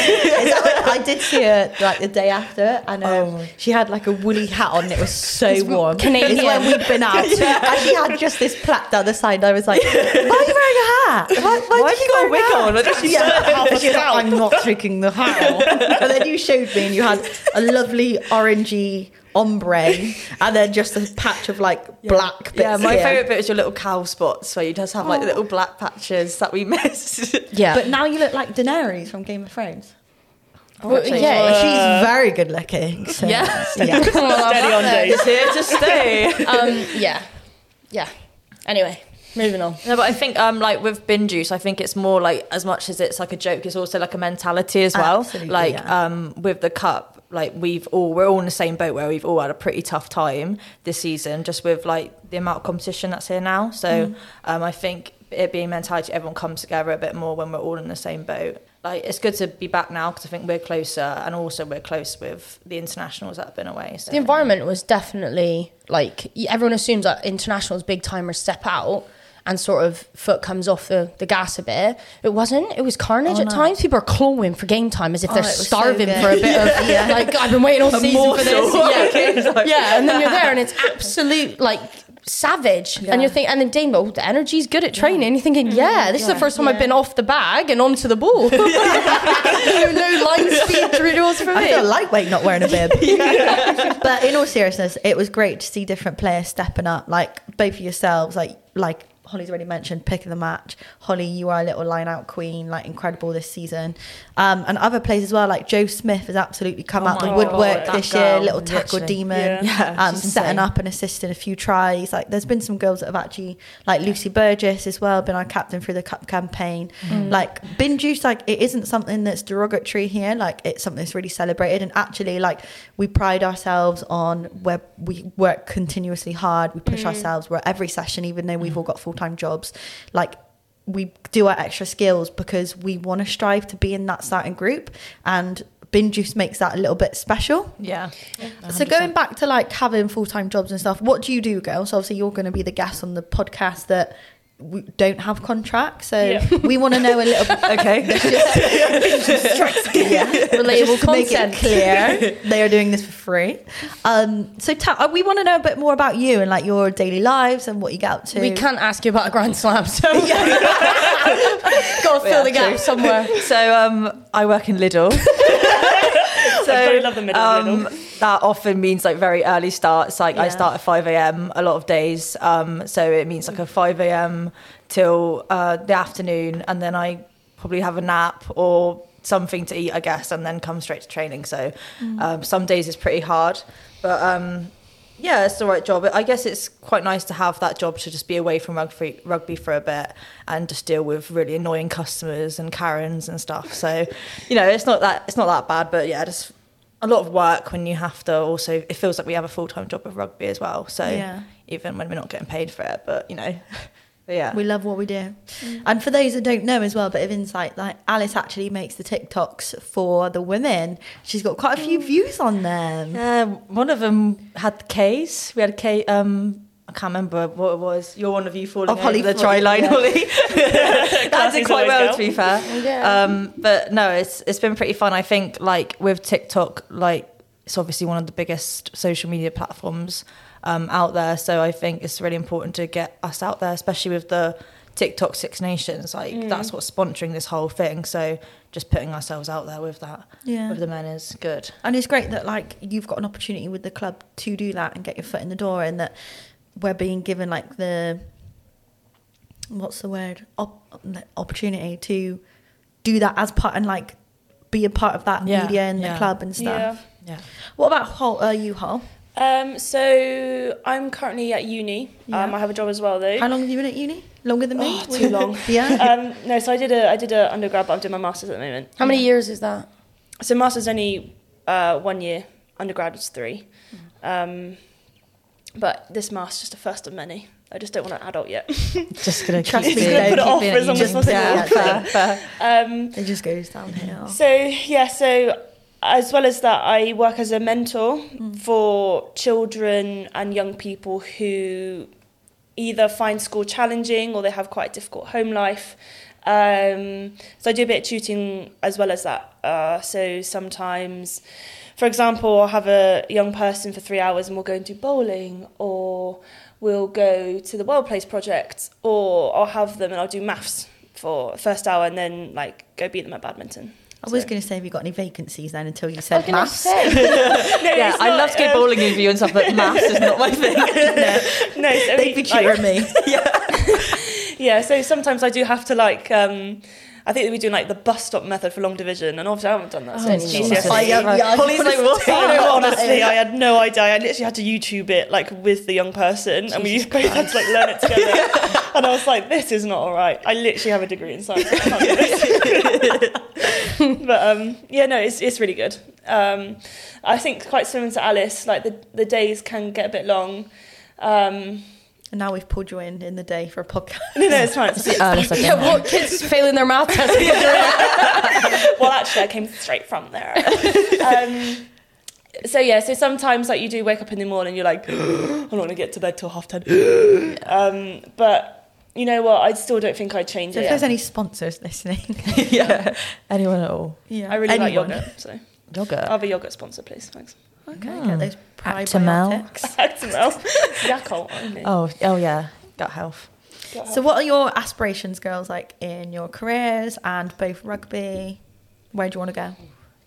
That I did see her like the day after, and um, Oh. she had like a woolly hat on. and It was so warm. Canadian. It's when we'd been out, and she had just this plaque down the side. I was like, "Why are you wearing a hat? Why, why, Why have you got a wig on? I just yeah, half like, i'm not taking the hat off. And then you showed me, and you had a lovely orangey ombre, and then just a patch of like black bits. Yeah, my here. favourite bit was your little cow spots where you just have like little black patches that we missed. Yeah. But now you look like Daenerys from Game of Thrones. Well, actually, yeah. She's very good looking. So. Yeah. yeah. Steady on days. it's here to stay. um, yeah. Yeah. Anyway, moving on. No, but I think um like with bin juice, I think it's more like as much as it's like a joke, it's also like a mentality as well. Absolutely, like yeah. um with the cup, like we've all we're all in the same boat where we've all had a pretty tough time this season, just with like the amount of competition that's here now. So Mm. um I think it being mentality, everyone comes together a bit more when we're all in the same boat. Like it's good to be back now because I think we're closer, and also we're close with the internationals that have been away. So The environment was definitely like everyone assumes that internationals, big timers, step out and sort of foot comes off the, the gas a bit. It wasn't. It was carnage Oh, at no. times. People are clawing for game time as if Oh, they're was so starving for a bit of Yeah. like I've been waiting all season for this. morsel. Yeah. yeah, and then you're there and it's absolute like savage. And you're thinking, and then Dane, oh, the energy's good at training. You're thinking, mm-hmm. yeah, this is the first time I've been off the bag and onto the ball. no, no line speed drills for me. I feel lightweight not wearing a bib. but in all seriousness, it was great to see different players stepping up, like both of yourselves, like like Holly's already mentioned, pick of the match. Holly, you are a little line out queen, like incredible this season. Um, and other players as well, like Joe Smith has absolutely come Oh out the woodwork God, this year, little tackle literally. demon, Yeah. Yeah, um, setting up and assisting a few tries. Like there's been some girls that have actually, like Lucy Burgess as well, been our captain through the cup campaign. Like bin juice, like it isn't something that's derogatory here. Like it's something that's really celebrated. And actually, like we pride ourselves on where we work continuously hard. We push ourselves. We're at every session, even though we've all got full time jobs. Like we do our extra skills because we want to strive to be in that starting group and bin juice makes that a little bit special yeah. so going back to like having full-time jobs and stuff what do you do girls obviously you're going to be the guest on the podcast that we don't have contracts, so Yeah. we want to know a little. bit. okay, yeah, Relatable to make it content. clear, they are doing this for free. Um, so ta- uh, we want to know a bit more about you and like your daily lives and what you get up to. We can't ask you about a Grand Slam, so got to fill Yeah, the gap true. somewhere. So um, I work in Lidl. So I love the middle um, that often means like very early starts. Like I start at five a.m. a lot of days. Um, so it means like a five a.m. till uh, the afternoon, and then I probably have a nap or something to eat, I guess, and then come straight to training. So um, some days it's pretty hard, but um, yeah, it's the right job. I guess it's quite nice to have that job to just be away from rugby, rugby for a bit and just deal with really annoying customers and Karens and stuff. So, you know, it's not that it's not that bad, but yeah, just a lot of work when you have to also. It feels like we have a full time job of rugby as well. So Yeah. even when we're not getting paid for it, but you know, but yeah, We love what we do. And for those that don't know as well, a bit of insight, like Alice actually makes the TikToks for the women. She's got quite a few views on them. Yeah, one of them had K's. We had a K. Um, I can't remember what it was. You're one of you falling Oh, over Holly the dry line, yeah. Holly. that did quite well, to be fair. Yeah. Um, but no, it's it's been pretty fun. I think like with TikTok, like it's obviously one of the biggest social media platforms um, out there. So I think it's really important to get us out there, especially with the TikTok Six Nations. Like that's what's sponsoring this whole thing. So just putting ourselves out there with that, Yeah. with the men is good. And it's great that like you've got an opportunity with the club to do that and get your foot in the door, and that we're being given like the what's the word Op- opportunity to do that as part and like be a part of that Yeah, media and yeah. the club and stuff. Yeah. Yeah. What about Hol- uh, you, Hol? Um, so I'm currently at uni. Yeah. Um, I have a job as well though. How long have you been at uni? Longer than me? Oh, too long. yeah. um, no, so I did a I did a undergrad, but I'm doing my masters at the moment. How many years is that? So masters only uh, one year. Undergrad was three. Um, but this master's just a first of many. I just don't want an adult yet. Just gonna Trust keep me, it- don't put it off for as long as possible. Yeah, fair, fair. Um, It just goes downhill. So yeah, so as well as that, I work as a mentor for children and young people who either find school challenging or they have quite a difficult home life. Um, so I do a bit of tutoring as well as that. Uh, so sometimes, for example, I'll have a young person for three hours and we'll go and do bowling or we'll go to the Wild Place project or I'll have them and I'll do maths for the first hour and then like go beat them at badminton. I was So- going to say, have you got any vacancies then until you said gonna maths? say. yeah, it's I love to go um, bowling with you and stuff, but maths is not my thing. no, so They'd be we, like, cheering me. yeah, so sometimes I do have to like um I think that we're doing like the bus stop method for long division, and obviously I haven't done that since Jesus. GCSE. I, yeah, yeah, Holly's like, what's that? know, honestly, I had no idea. I literally had to YouTube it like with the young person, and we both had to like learn it together. and I was like, "This is not all right." I literally have a degree in science. I can't do this. but um, yeah, no, it's it's really good. Um, I think quite similar to Alice, like the the days can get a bit long. Um, And now we've pulled you in in the day for a podcast. no, no, it's fine. It's Yeah, what kids failing their math test? well, actually, I came straight from there. um, so yeah, so sometimes like you do wake up in the morning, you're like, I don't want to get to bed till half ten. um, but you know what? I still don't think I'd change So if it. there's any sponsors listening, yeah, anyone at all. yeah, I really anyone. like yogurt, so Yogurt. I'll have a yogurt sponsor, please. Thanks. Okay, get those Actimel. probiotics. Actimel, Yakult. Oh, oh yeah, gut health. So, what are your aspirations, girls, like in your careers and both rugby? Where do you want to go?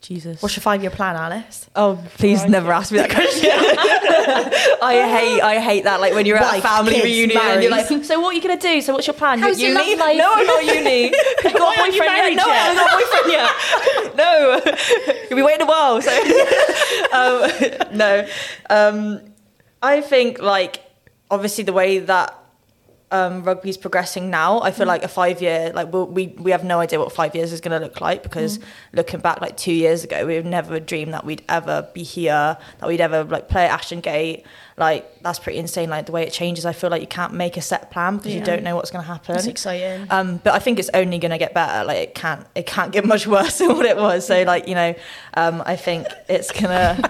Jesus. What's your five-year plan, Alice? Oh, please never ask me that question. I hate, I hate that. Like when you're at Wife, a family kids, reunion and you're like, so what are you gonna do? So what's your plan? How's you your uni? love life? No, I'm not uni. You got a Why you boyfriend yet? married No, I yet? haven't got a boyfriend yet. No, you'll be waiting a while. So, um, no. Um, I think like obviously the way that um, rugby's progressing now, I feel like a five year, like we'll, we we have no idea what five years is going to look like because looking back like two years ago, we would never dreamed that we'd ever be here, that we'd ever like play at Ashton Gate. Like that's pretty insane. Like the way it changes, I feel like you can't make a set plan because you don't know what's going to happen. It's exciting. Um, but I think it's only going to get better. Like it can't, it can't get much worse than what it was. So like you know, um, I think it's gonna,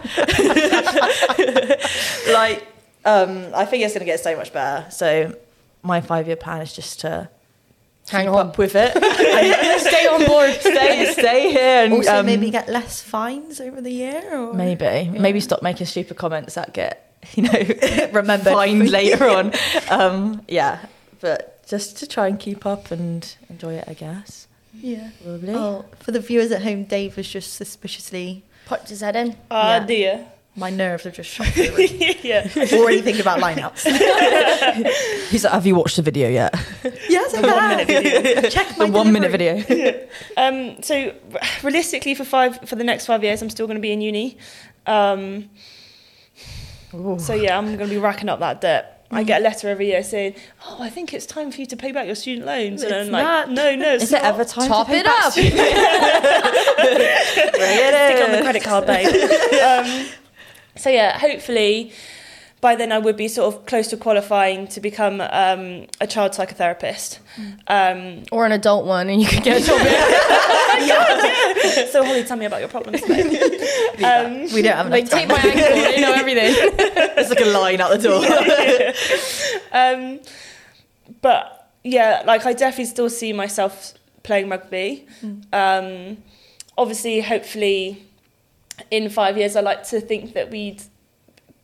like, um, I think it's gonna get so much better. So my five year plan is just to Hang keep on. up with it. Stay on board. stay, stay here, and Also, um, maybe get less fines over the year. Or? maybe, maybe stop making stupid comments that get you know Remembered. fined later on. Um, yeah, but just to try and keep up and enjoy it, I guess. Yeah. Probably. Oh, for the viewers at home, Dave was just suspiciously. Popped his head in. Ah, Yeah. dear. My nerves have just shot through. yeah. Already thinking about lineups. He's like, "Have you watched the video yet? yes, I One minute video. Check the one minute delivery. video." Um, so realistically, for five for the next five years, I'm still going to be in uni. Um, so yeah, I'm going to be racking up that debt. I get a letter every year saying, "Oh, I think it's time for you to pay back your student loans," and I'm It's like, not. "No, no, it's Is it not. ever time Top to pay it back up. student- Bring it Stick it on the credit card, babe." um, so yeah, hopefully by then I would be sort of close to qualifying to become um, a child psychotherapist. Um, Or an adult one, and you could get a job. so Holly, tell me about your problems. um, We don't have like, take my ankle, you know everything. It's like a line out the door. um, but yeah, like I definitely still see myself playing rugby. Um, obviously, hopefully, in five years, I like to think that we'd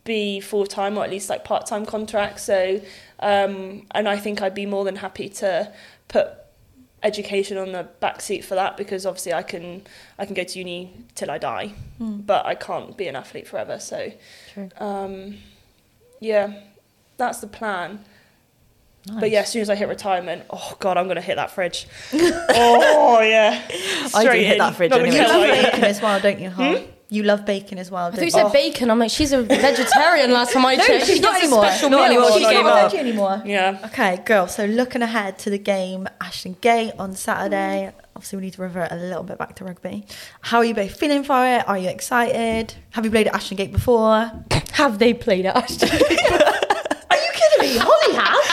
be full time or at least like part time contracts. So, um, and I think I'd be more than happy to put education on the back seat for that because obviously I can I can go to uni till I die, but I can't be an athlete forever. So, um, yeah, that's the plan. But yeah, as soon as I hit retirement, oh god, I'm gonna hit that fridge. oh yeah, I do Straight hit that fridge Not anyway. You love as well, don't you, Har? You love bacon as well, I thought you you? said bacon. I'm like, she's a vegetarian last time I No, checked. she's She not gets a anymore. special Not meal. anymore, She she She's gave gave not up. veggie anymore. Yeah. Okay, girl. So looking ahead to the game, Ashton Gate on Saturday. Obviously, we need to revert a little bit back to rugby. How are you both feeling for it? Are you excited? Have you played at Ashton Gate before? Have they played at Ashton? Gate? Are you kidding me? Holly has.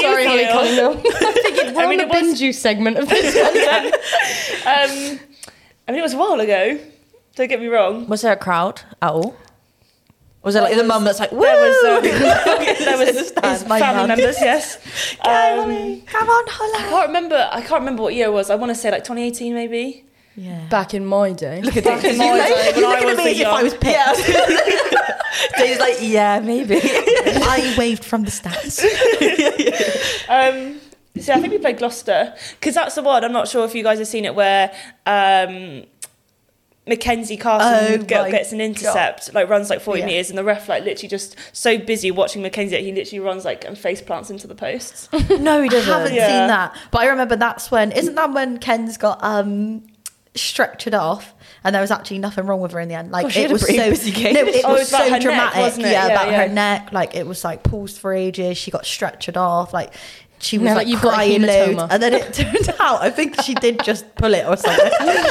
Sorry, Holly you. Cunningham. I'm thinking we're I mean, on the it was- bin juice segment of this one. Um, I mean, it was a while ago. Don't get me wrong. Was there a crowd at all? Was there like the mum that's like, Woo! There was um, there was It's my family mum. members. Yes. Um, Come on, I can't remember. I can't remember what year it was. I want to say like 2018, maybe. yeah. Back in my day. Look at Back in my day when You're I looking was at me a if I young- was picked. Dave's like, yeah, maybe. I waved from the stands. Um, so I think we played Gloucester because that's the one. I'm not sure if you guys have seen it where um, Mackenzie Carson Oh get- gets an intercept, like runs like 40 Yeah. meters, and the ref like literally just so busy watching Mackenzie that he literally runs like and face plants into the posts. no, he doesn't. I haven't Yeah. seen that, but I remember that's when. Isn't that when Ken's got um stretchered off? And there was actually nothing wrong with her in the end. Like Oh, it was so busy game. No, it Oh, was it's about so her neck, dramatic. wasn't it? Yeah, Yeah, about yeah. her neck. Like it was like paused for ages. She got stretchered off. Like she was Now like you've got a crying loads, and then it turned out I think she did just pull it or something.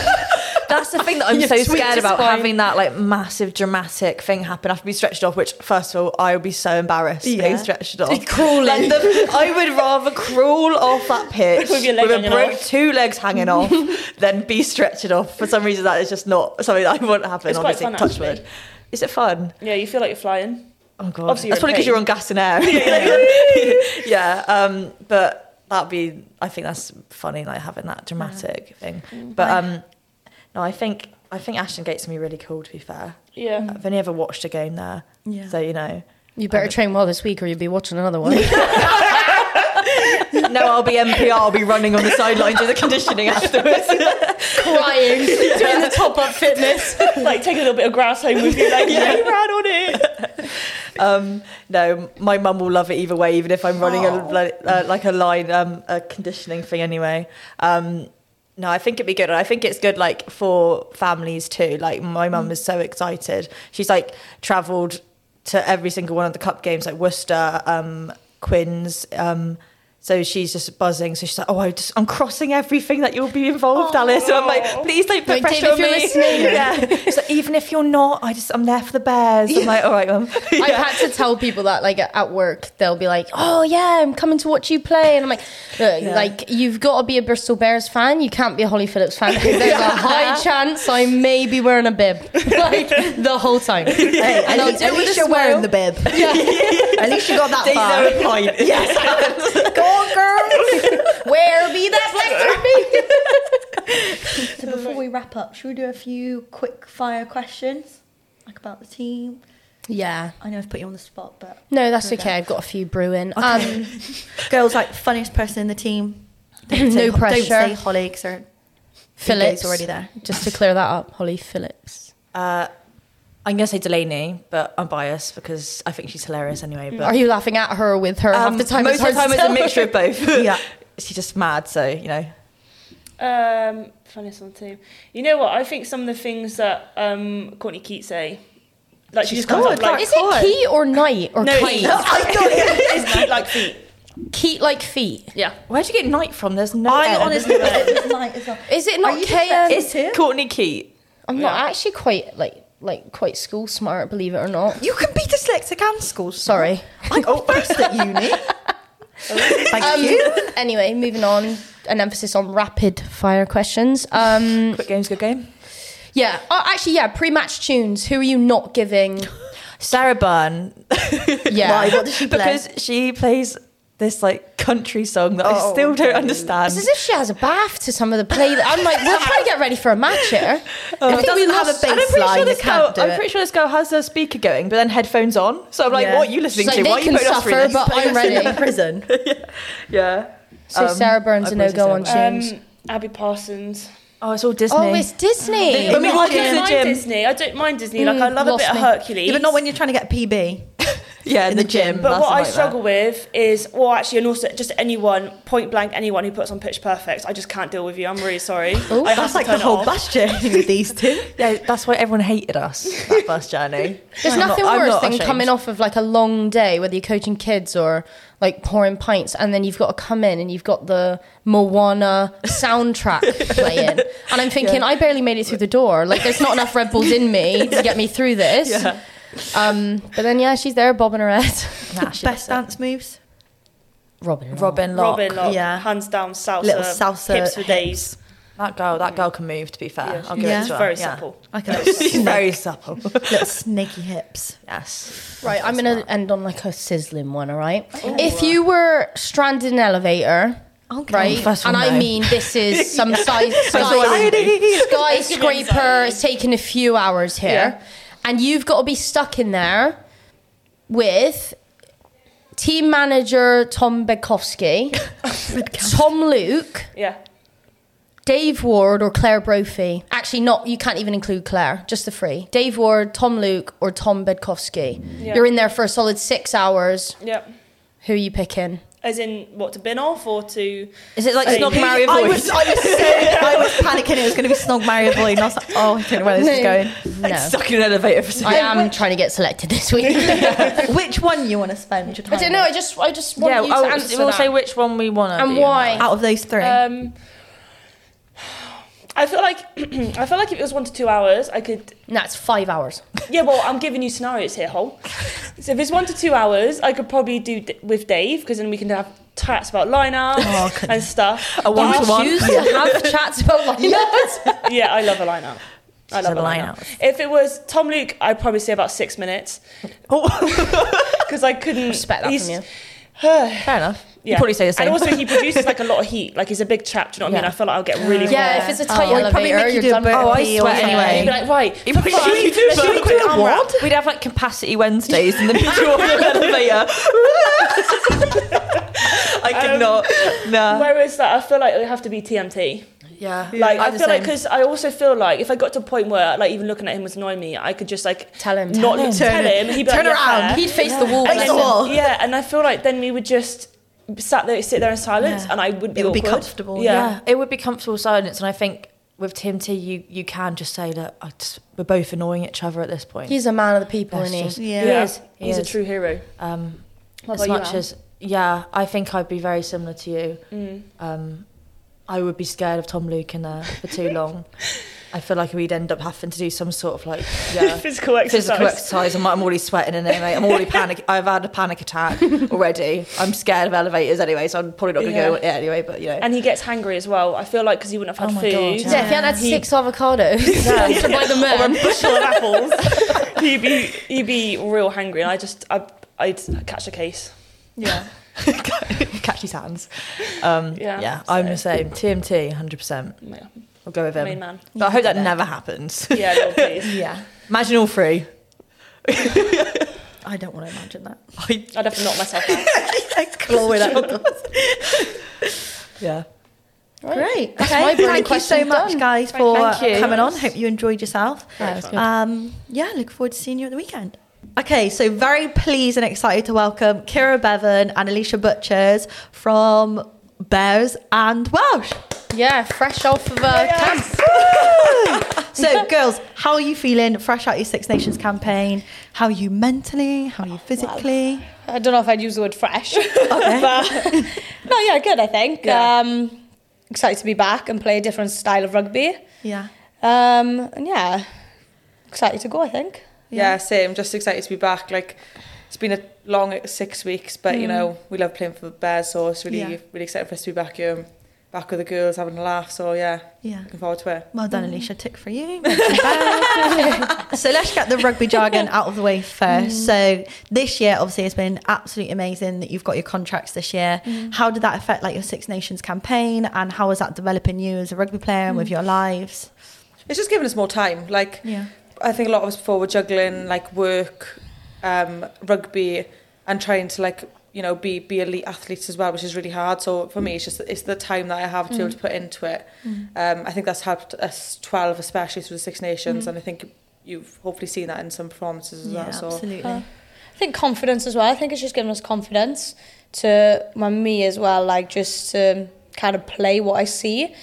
That's the thing that I'm so scared about spine. having that like massive dramatic thing happen after being stretched off. Which, first of all, I would be so embarrassed Yeah. being stretched off. Crawling. Like the, I would rather crawl off that pitch With with a broke two legs hanging off than be stretched off. For some reason, that is just not something that I want to happen. It's quite obviously, fun, touch wood. Is it fun? Yeah, you feel like you're flying. Oh god, Obviously that's probably because you're on gas and air. yeah, um, but that'd be. I think that's funny, like having that dramatic thing. But um, no, I think I think Ashton Gate's gonna be really cool. To be fair, Yeah. I've only ever watched a game there, Yeah. so you know. You better train well this week, or you'll be watching another one. no, I'll be NPR. I'll be running on the sidelines with the conditioning afterwards. Crying, doing the top up fitness. like take a little bit of grass home with you. Like yeah, you ran on it. um, no, my mum will love it either way, even if I'm running a, like, uh, like a line, um, a conditioning thing anyway. Um, no, I think it'd be good. And I think it's good like for families too. Like my mum is so excited. She's like travelled to every single one of the cup games, like Worcester, um, Quins, um, So she's just buzzing. So she's like, "Oh, I just, I'm crossing everything that you'll be involved, Alice." And I'm like, "Please don't put Like, Dave, pressure on if you're me." listening. yeah. She's like, "Even if you're not, I just, I'm there for the bears." I'm like, "All right, mum." I've had to tell people that, like at work, they'll be like, "Oh yeah, I'm coming to watch you play," and I'm like, Look, "Like you've got to be a Bristol Bears fan. You can't be a Holly Phillips fan there's a high chance I may be wearing a bib like the whole time." Hey, at And I'll least, do at least you're wearing the bib. at least you got that Days far. are a point. Yes. Go on, girls. Where be that So before we wrap up, should we do a few quick fire questions? Like about the team? Yeah. I know I've put you on the spot, but No, that's Okay. okay. I've got a few brewing. Um, girls like funniest person in the team. No say, pressure. Don't say Holly because Phillips ego's already there. Just to clear that up, Holly Phillips. Uh, I'm gonna say Delaney, but I'm biased because I think she's hilarious anyway. But Are you laughing at her or with her? Half Um, the time, most of the time to it's a mixture of both. Yeah. she's just mad, so you know. Um, funniest on the team. You know what? I think some of the things that um, Courtney Keats say, like she just comes up like, Is it key or night or no, kite? it's, I thought it is Keat like feet. Keat like feet. Yeah. Where'd you get night from? There's no. I N. honestly it's night as well. Is it not you K? dyslexic? it's Courtney Keat. I'm not actually quite like like quite school smart, believe it or not. You can be dyslexic and school. Sorry. I got first at uni. Thank Um, you. anyway, moving on. An emphasis on rapid fire questions. Um, Quick game's good game. yeah. Oh, actually, yeah. Pre-match tunes. Who are you not giving? Sarah Bern. Yeah. Why? What does she play? because she plays this like country song that I still don't understand. It's as if she has a bath to some of the play. I'm like, we're trying to get ready for a match here. If it doesn't have a And I'm pretty line, sure this girl. I'm it. pretty sure this girl has her speaker going, but then headphones on. So I'm like, Yeah. what are you listening It's like to? Why they are you can putting us through suffer, this? but I'm ready. in prison. yeah. So Um, Sarah Bern's a I'd no go on tunes. Um, Abby Parsons. Oh, it's all Disney. oh, it's Disney. When we I walk don't the mind gym, Disney. I don't mind Disney. Like I Mm, love a lost bit of me. Hercules. Yeah, but not when you're trying to get PB. yeah, in, in the the gym. gym. But that's what I like that. struggle with is, well, actually, and also just anyone, point blank, anyone who puts on Pitch Perfect, I just can't deal with you. I'm really sorry. I have That's to like turn the it whole off. bus journey with these two. Yeah, that's why everyone hated us. That bus journey. There's I'm not- nothing I'm worse not than ashamed. coming off of like a long day, whether you're coaching kids or like pouring pints, and then you've got to come in and you've got the Moana soundtrack playing, and I'm thinking I barely made it through the door. Like there's not enough Red Bulls in me to get me through this. Yeah. Um, but then yeah, she's there bobbing her head. Nah, she Best does it. dance moves. Robin. Robin Locke. Robin Locke, Yeah. hands down, salsa, Little salsa hips for hips. days. That girl, that girl can move. To be fair, Yeah, I'll give Yeah. it to her. very yeah. supple. Like a little, very supple. little snaky hips. yes. Right, I'm gonna end on like a sizzling one. All right. Oh, if you were stranded in an elevator. Okay. Right, first and one, I no. mean this is some sky, skyscraper. It's taking a few hours here, and you've got to be stuck in there with team manager Tom Bedkowski, Tom Luke, Yeah. Dave Ward, or Claire Brophy. Actually, not. You can't even include Claire. Just the three: Dave Ward, Tom Luke, or Tom Bedkowski. Yeah. You're in there for a solid six hours. Yeah. Who are you picking? As in, what, to bin off or to. Is it like Hey, Snog he- Mario I voice? was, I was, so, I was panicking it was going to be Snog Mario Boy, and I was like, oh, I don't know where this is going. No. Stuck in an elevator for some I am trying to get selected this week. Which one you want to spend your time? I don't know. I just, I just want Yeah, you to oh, answer we'll that. say which one we want to and do. why. out of those three. Um, I feel like I feel like if it was one to two hours, I could. Nah, it's five hours. Yeah, well, I'm giving you scenarios here, Hole. So if it's one to two hours, I could probably do d- with Dave because then we can have chats about lineups oh, and stuff. A one to You one. choose to have chats about lineups. Yeah, I love a lineup. I love a a lineup. lineup. If it was Tom Luke, I'd probably say about six minutes oh. because I couldn't Respect that from you. Fair enough. You Yeah. probably say the same. And also, he produces like a lot of heat. Like he's a big chap. Do you know what I mean? I feel like I'll get really Yeah, hot. if it's a tight Oh, I'd probably elevator, make you you're done. oh, I He'll sweat anyway. You'd be like, right, You probably fine, should do let's do a quick arm. We'd have like capacity Wednesdays in the middle of the elevator. I could Um, not. Nah. Whereas that, I feel like it would have to be TMT. Yeah. Like I I'm feel like because I also feel like if I got to a point where like even looking at him was annoying me, I could just like Tell him. not Tell him. tell him. He'd be Turn like, around. fair. He'd face the wall. And then- him. wall. Yeah, and I feel like then we would just sat there, sit there in silence, and I would be It would be comfortable, Yeah. yeah, it would be comfortable silence, and I think with Tim T, you you can just say that I just, we're both annoying each other at this point. He's a man of the people, That's isn't he? just- Yeah. He is. He He's a true hero. Um, What as about you, much Al? as yeah, I think I'd be very similar to you. Mm. Um, I would be scared of Tom Luke in there for too long. I feel like we'd end up having to do some sort of like yeah Physical exercise. physical exercise. I'm, I'm already sweating in there, mate. I'm already panic. I've had a panic attack already. I'm scared of elevators anyway, so I'm probably not going to Yeah. go yeah, anyway. But you know, And he gets hangry as well. I feel like because he wouldn't have Oh had my food. God, Yeah, if you had had He- six avocados to buy the or a bushel of apples, he'd be he'd be real hangry, and I just I, I'd catch a case. yeah. Catch his hands. Um, Yeah, yeah, I'm the same. TMT, 100%. Yeah, I'll go with him. main man. But I hope that never happens. Yeah, Lord, please. yeah. Imagine all three. I don't want to imagine that. I I'd have to knock myself out. clawing out. yeah. Great. That's okay. my burning Thank you so much, done. guys, for Thank you. coming on. Hope you enjoyed yourself. Yeah, it. Um, yeah, look forward to seeing you at the weekend. Okay, so very pleased and excited to welcome Keira Bevan and Alisha Butchers from Bears and Welsh. Yeah, fresh off of uh, camp. So, girls, how are you feeling fresh out your Six Nations campaign? How are you mentally? How are you physically? I don't know if I'd use the word fresh. Okay. but no, yeah, good, I think. Yeah. Um, excited to be back and play a different style of rugby. Yeah. Um, and yeah, excited to go, I think. Yeah, same. Just excited to be back. Like it's been a long six weeks, but you Mm. know we love playing for the Bears, so it's really Yeah. really excited for us to be back here, back with the girls, having a laugh. So yeah, Yeah. looking forward to it. Well done, Alisha. Mm. Tick for you. so let's get the rugby jargon out of the way first. Mm. So this year, obviously, it's been absolutely amazing that you've got your contracts this year. Mm. How did that affect like your Six Nations campaign, and how is that developing you as a rugby player and with your lives? It's just giving us more time. Like Yeah. I think a lot of us before were juggling like work, um, rugby, and trying to like you know be be elite athletes as well, which is really hard. So for me, it's just it's the time that I have to be able to put into it. Um, I think that's helped us twelve, especially through the Six Nations, and I think you've hopefully seen that in some performances as Yeah, well. So absolutely. Uh, I think confidence as well. I think it's just given us confidence to well, me as well, like just to kind of play what I see.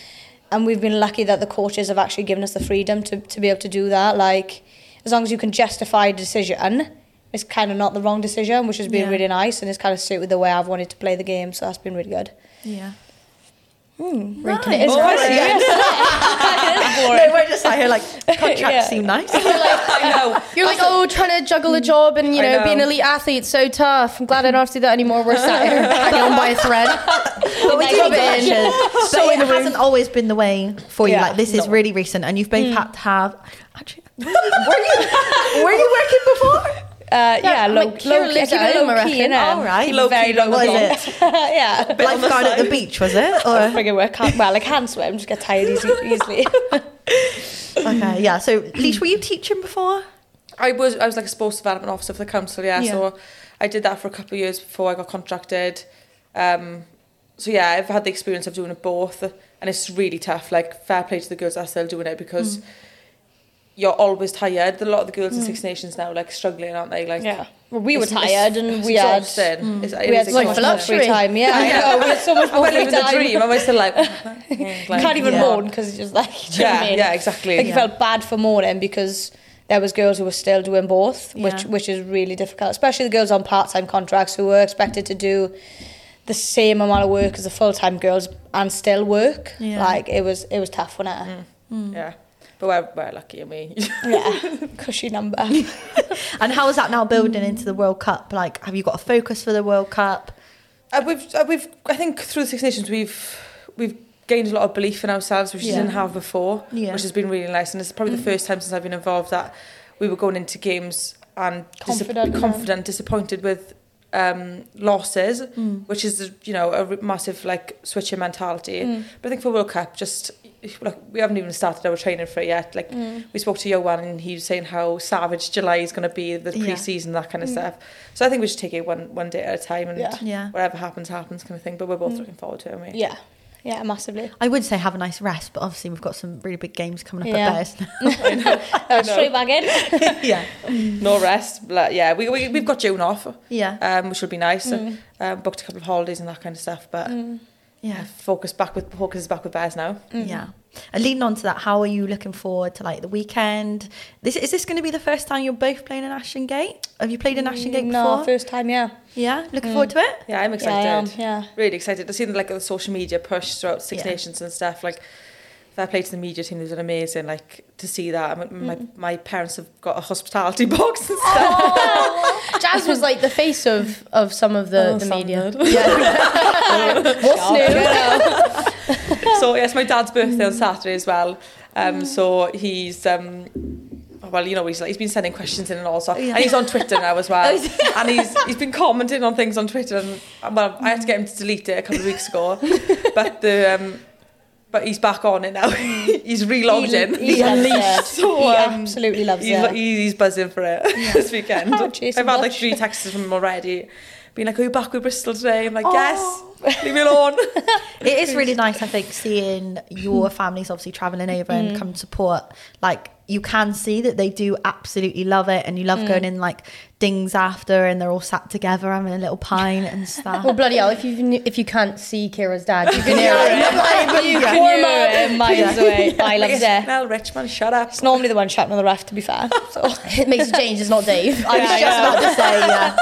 And we've been lucky that the coaches have actually given us the freedom to, to be able to do that. Like, as long as you can justify a decision, it's kind of not the wrong decision, which has been Yeah. really nice and it's kind of suited with the way I've wanted to play the game. So that's been really good. Yeah. Hmm, Nice. It's quite serious. No, we're just out here like contracts Yeah. seem nice. I know. You're like, oh, trying to juggle a job and, you know, know. being an elite athlete, It's so tough. I'm glad I don't have to do that anymore. We're sat here hanging on by a thread. But we Nice do it in. So it in the room. hasn't always been the way for you. Yeah, like this is no. really recent, and you've both had to have. Actually, were you were you, were you working before? Uh, yeah, I'm low, like, low, Kira key, lives keep at it home, low key, reckon. innit? All right. Low very key, low what key. it? yeah. Lifeguard at the beach, was it? Or Figure I can't, well, I can swim, just get tired easy, easily. okay, yeah. So, Leash, were you teaching before? I was I was like a sports development officer for the council, yeah. Yeah. So I did that for a couple of years before I got contracted. Um, so yeah, I've had the experience of doing it both, and it's really tough. Like fair play to the girls that are still doing it because Mm. You're always tired. A lot of the girls in hmm. Six Nations now like struggling, aren't they? Like yeah. Well, we were it's- it's- tired and we had, exhausting. Hmm. It's, it oh, we had so much more free time. Yeah, I Yeah. know. We had so much more I free time. dream? Am I still like? Like can't even Yeah. moan because just like, you know yeah, I mean? yeah, exactly. Like you felt bad for moaning because there was girls who were still doing both, which Yeah. which is really difficult, especially the girls on part-time contracts who were expected to do the same amount of work as the full-time girls and still work. Yeah. Like it was it was tough, wasn't it? Mm. Mm. yeah, but we're, we're lucky, I mean. Yeah, cushy number. And how is that now building into the World Cup? Like, have you got a focus for the World Cup? Uh, we've, uh, we've, I think through the Six Nations, we've, we've gained a lot of belief in ourselves, which we didn't have before, Yeah. Mm. which has been really nice. And it's probably the first time since I've been involved that we were going into games and Confident, yeah. confident disappointed with um, losses, Mm. which is you know a massive like switch in mentality. Mm. But I think for World Cup, just look, we haven't even started our training for it yet. Like Mm. we spoke to Ioan and he was saying how savage July is going to be, the Yeah. pre-season, that kind of stuff. So I think we should take it one one day at a time and Yeah. Yeah. whatever happens, happens kind of thing. But we're both looking forward to it, aren't we? Yeah, yeah, massively. I would say have a nice rest, but obviously we've got some really big games coming up Yeah. at Bears. Uh, straight back in. yeah. No rest. But yeah, we, we, we've got June off, Yeah. um, which will be nice. Mm. Um, booked a couple of holidays and that kind of stuff. But Mm. Yeah. focus back with focus is back with bears now. Mm-hmm. Yeah. And leading on to that, how are you looking forward to like the weekend? This is this going to be the first time you're both playing in Ashton Gate? Have you played in Ashton Gate before No, first time, yeah. Yeah, looking mm. forward to it. Yeah, I'm Yeah, excited. I am, yeah. Really excited. I've seen like the social media push throughout Six Yeah. Nations and stuff. Like fair play to the media team, they've done amazing. Like to see that. I mean, my my parents have got a hospitality box and stuff. Jazz was like the face of of some of the, Oh, the media. Yeah. What's new? so yes, my dad's birthday on Saturday as well. Um, so he's um, well, you know, he's like, he's been sending questions in and all, so Yeah. and he's on Twitter now as well, and he's he's been commenting on things on Twitter, and well, I had to get him to delete it a couple of weeks ago, but the um, but he's back on it now. Mm. he's relogged in. He loves it. So, he um, absolutely loves He's, it. he's buzzing for it this weekend. Oh, I've had like three texts from him already, being like, "Are you back with Bristol today?" I'm like, oh. "Yes, leave me alone." It is really nice, I think, seeing your families obviously travelling over and mm. come to support. Like you can see that they do absolutely love it, and you love mm. going in like dings after, and they're all sat together having a little pint and stuff. Well, bloody hell! If you if you can't see Keira's dad, you can hear it. But you can hear it miles away. I love it. Well, Richmond, shut up. It's normally the one shouting on the ref, to be fair. So. It makes a change. It's not Dave. I was Yeah, just yeah. about to say, yeah.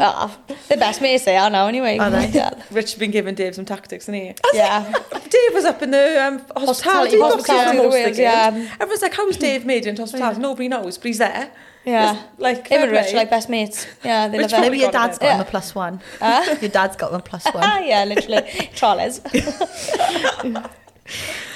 Ah, the best mates they are now, anyway. Are they? Yeah. Rich has been giving Dave some tactics, isn't he? yeah. Dave was up in the um, hospitality, Hospitality- boxes hospitality and of the most Wales, of the yeah. games. Everyone's like, "How's Dave made it into hospitality?" Nobody knows, but he's there. Yeah. Just, like Him and Rich like best mates. Yeah, they Rich love it. Maybe your got a dad's bit. got him Yeah. a plus one. Huh? Your dad's got him a plus one. Ah, yeah, literally. Charles.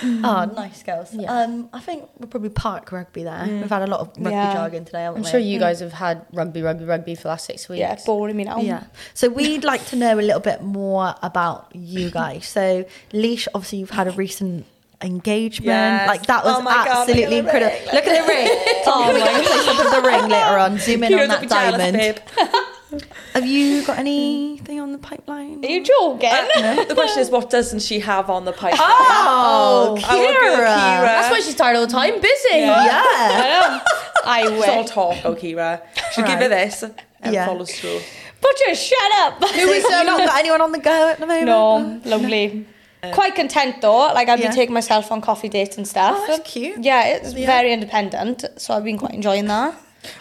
Oh, nice girls. Yeah. Um, I think we'll probably park rugby there. We've had a lot of rugby Yeah. jargon today, haven't I'm we? sure you guys have had rugby, rugby, rugby for the last six weeks. yeah, boring me now. Yeah. So we'd like to know a little bit more about you guys. So Leash, obviously you've had a recent engagement. Yes. Like that was Oh my God, look absolutely the incredible. ring, Look at the ring. oh my god. Close up of the ring oh, later on. Zoom in on Keira's a that bit jealous, diamond. Have you got anything on the pipeline? Are you joking? Uh, the question is, what doesn't she have on the pipeline? Oh, oh Our girl Keira. Keira. That's why she's tired all the time. Busy. Yeah. I She's all wish. talk, oh Keira. She'll give her this and Yeah. follows through. But just shut up. Who is you not got anyone on the go at the moment? No, lonely. Quite content though. Like I've Yeah. been taking myself on coffee dates and stuff. Oh, that's cute. Yeah, it's Yeah. very independent. So I've been quite enjoying that.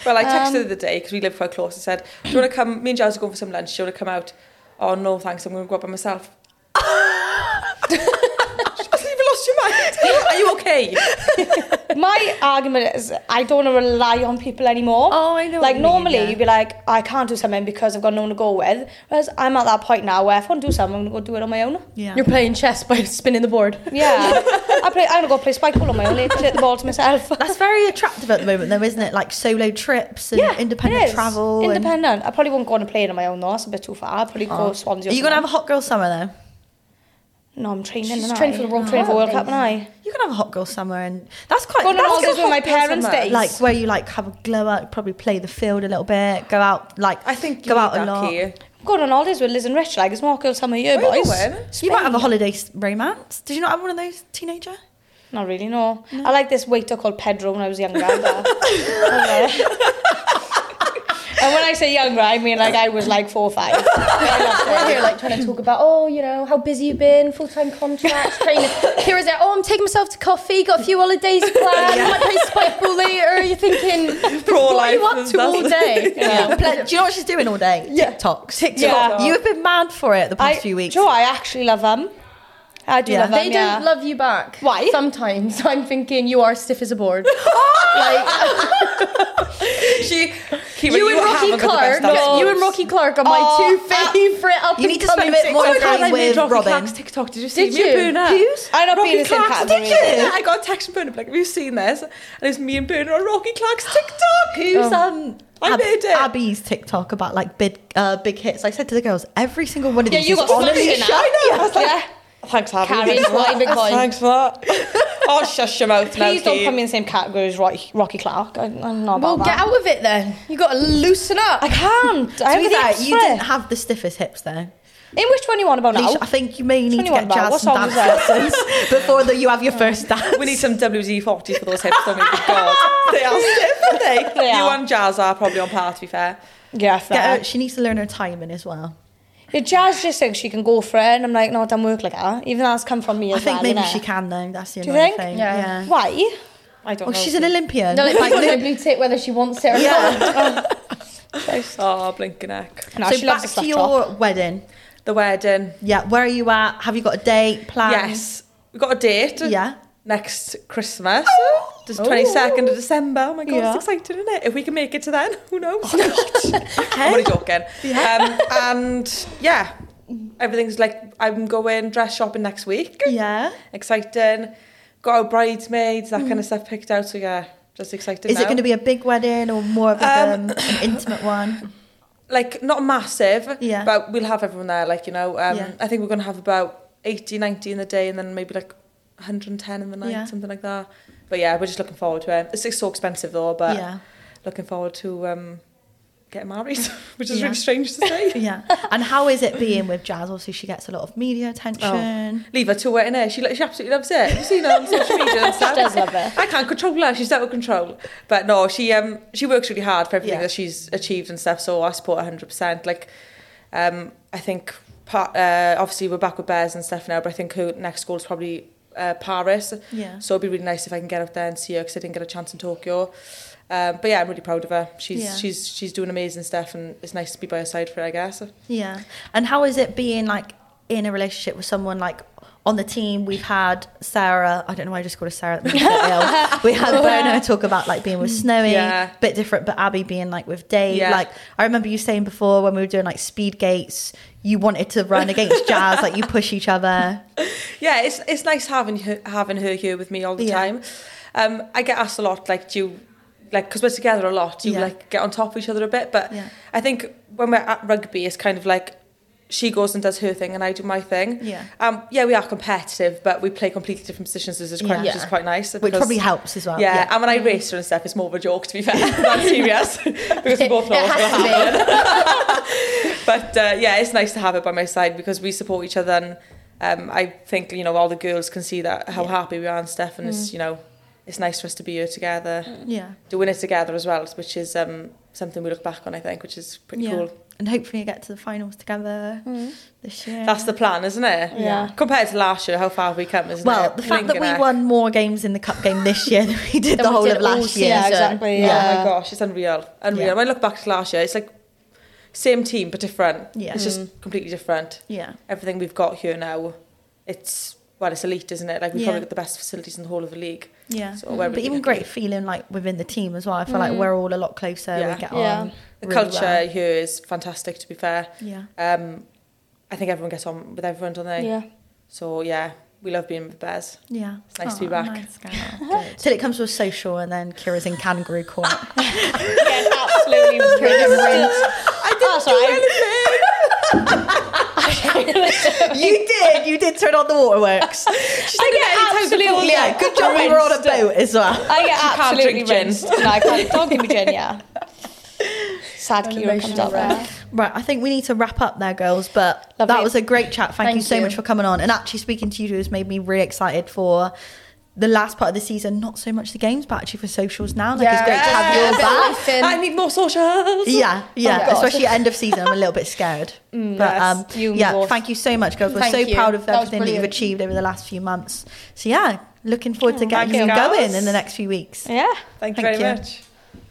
Well, I texted Um, her the other day because we live quite close. I said, "Do you want to come? Me and Jazz are going for some lunch. Do you want to come out?" Oh no, thanks. I'm going to go out by myself. she hasn't even lost your mind. Are you, are you okay? My argument is I don't want to rely on people anymore. Oh, I know what Like you mean, normally yeah. you'd be like, I can't do something because I've got no one to go with. Whereas I'm at that point now where if I want to do something, I'm gonna go do it on my own. Yeah. You're playing chess by spinning the board. Yeah, I play. I'm gonna go play spike ball on my own. Take the ball to myself. That's very attractive at the moment, though, isn't it? Like solo trips and yeah, independent it is. travel. and- Independent. I probably won't go on a plane on my own though. That's a bit too far. I'd probably Oh. go Swansea. Are you going to have a hot girl summer, though? No, I'm training. She's training I. for the World training for Cup. World Cup, and I. You can have a hot girl summer, and that's quite. Going on that's holidays with my parents' summer. days. like where you like have a glow out, probably play the field a little bit, go out like I think go out need a that lot. key. I'm going on holidays with Liz and Rich. Like it's more girl summer year, Where you boys. going? You might have a holiday romance. Did you not have one of those teenager? Not really, no. I like this waiter called Pedro when I was younger. but- and when I say younger, I mean like I was like four or five. We're here like trying to talk about, oh, you know, how busy you've been, full time contracts, training. Here is it, oh, I'm taking myself to coffee, got a few holidays planned, might play spike ball later. You're thinking, Pro what are you up to all day? Yeah. Pla- Do you know what she's doing all day? Yeah. TikToks. TikTok. Yeah. You have been mad for it the past I, few weeks. Joe, I actually love them. I do Yeah. love them. They yeah. don't love you back. Why? Sometimes I'm thinking you are stiff as a board. like She, Keira, you and Rocky haven't got the Clark. best actors. You and Rocky Clark are my Oh, two uh, favourite up You need to spend a and bit coming more Oh my time God, I with Rocky Robin. Clark's TikTok. Did you see Did me you? and Burner? Who's? I not Rocky being the same Clark's. Yeah, I got a text from Burner like, have you seen this? And it's me and Burner on Rocky Clark's TikTok. Who's um I Ab- made it. Abbie's TikTok about like big uh, big hits. I said to the girls, every single one of Yeah, these you is got on a smashed in I know. I was like, Yeah. Thanks, Abbie. Carrying Thanks for my that. big boy. Thanks for that. oh, shush your mouth now, Please don't Kate. put me in the same category as Rocky, Rocky Clark. I, I'm not Well, about get out of it then. You got to loosen up. I can't. I To have the fair, you didn't have the stiffest hips though. In which one you on about now? I think you may need to get bar. jazz What some song dance that? lessons before the, you have your first dance. We need some WD-40 for those hips, don't we? God. They are stiff, aren't they? They you are. and Jazz are probably on par, to be fair. Yeah, Get fair. her, she needs to learn her timing as well. Yeah, Jazz just thinks she can go for it, and I'm like, no, it don't work like that. Even though that's come from me I as think well. maybe innit? she can though. That's the Do you annoying think? thing. Yeah. Why? I don't Oh, know. she's an Olympian. No, like, Like, like li- blue tick whether she wants it or Yeah. not. Oh, blinking neck. No, so she loves back a to your top. wedding. The wedding. Yeah, where are you at? Have you got a date planned? Yes. We've got a date. Yeah. Next Christmas. Oh, Just 22nd of December. Oh my God, Yeah. it's exciting, isn't it? If we can make it to then, who knows? I'm only joking. Um, and yeah, everything's like, I'm going dress shopping next week. Yeah. Exciting. Got our bridesmaids, that kind of stuff picked out. So yeah, just excited Is it now. going to be a big wedding or more of like, Um, um, an intimate one? like not massive, Yeah. but we'll have everyone there. Like you know, um, Yeah. I think we're gonna have about 80, 90 in the day, and then maybe like 110 in the night, Yeah. something like that. But yeah, we're just looking forward to it. It's, it's so expensive though, but yeah. looking forward to um, getting married, which is Yeah. really strange to say. Yeah. And how is it being with Jazz? Obviously, she gets a lot of media attention. Leave her to it, innit? She, she absolutely loves it. You've seen her on social media and stuff. She does love it. I can't control her. She's out of control. But no, she um she works really hard for everything Yeah. that she's achieved and stuff. So I support her 100%. Like, um, I think part, uh, obviously we're back with Bears and stuff now, but I think her next goal is probably uh, Paris. Yeah. So it'd be really nice if I can get out there and see her because I didn't get a chance in Tokyo. Um, but yeah, I'm really proud of her. She's Yeah. she's she's doing amazing stuff, and it's nice to be by her side for her, I guess. Yeah. And how is it being like in a relationship with someone like on the team? We've had Sarah, I don't know why I just called her Sarah. that made me. We had Bono talk about like being with Snowy, Yeah. bit different, but Abbie being like with Dave. Yeah. Like I remember you saying before when we were doing like speed gates, you wanted to run against Jazz, like you push each other. yeah, it's it's nice having her, having her here with me all the Yeah. time. Um, I get asked a lot, like, do you, like, because we're together a lot, do you, Yeah. like, get on top of each other a bit? But Yeah. I think when we're at rugby, it's kind of like she goes and does her thing and I do my thing. Yeah. Um, yeah, we are competitive, but we play completely different positions, which is quite, Yeah. which is quite nice. Which because- probably helps as well. Yeah, and when I race her and stuff, it's more of a joke, to be fair, than serious, because we both know what's going to happen. But uh, yeah, it's nice to have her by my side because we support each other, and um, I think you know all the girls can see that how Yeah. happy we are and stuff, and it's you know it's nice for us to be here together, Yeah. doing it together as well, which is um, something we look back on, I think, which is pretty Yeah. cool. And hopefully you get to the finals together this year. That's the plan, isn't it? Yeah. Compared to last year, how far have we come, isn't Well, it? the fact that we Blinking won more games in the cup game this year than we did Than the whole did of last year. Yeah, exactly, Oh yeah. my gosh, it's unreal. Unreal. Yeah. When I look back to last year, it's like same team but different. Yeah. It's just mm. completely different. Yeah. Everything we've got here now, it's well, it's elite, isn't it? Like we've Yeah. probably got the best facilities in the whole of the league. Yeah. So we're mm. But even lucky. great feeling like within the team as well. I feel like mm. we're all a lot closer. Yeah. We get Yeah. on. The really culture well. here is fantastic. To be fair, Yeah. um, I think everyone gets on with everyone, don't they? Yeah. So yeah, we love being with Bears. Yeah. It's nice to be oh, back. nice. Till it comes to a social and then Keira's in kangaroo court. Getting absolutely rinsed. I didn't oh, do anything. you did. You did turn on the waterworks. I get absolutely yeah. Good job we were on a boat as well. I get absolutely rinsed. No, I can't. Don't give me gin, yeah. Sad Keira comes out there. Right, I think we need to wrap up there, girls. But Lovely. that was a great chat. Thank, you so you. much for coming on. And actually, speaking to you has made me really excited for the last part of the season. Not so much the games, but actually for socials now. Like it's great to have Yeah, yours back. in. I need more socials. Yeah, yeah. God. Especially end of season, I'm a little bit scared. but yes. um, You yeah, both. thank you so much, girls. We're Thank so you. proud of That everything that you've achieved over the last few months. So yeah, looking forward to getting you you, going in the next few weeks. Yeah. Thank you Thank very you. much.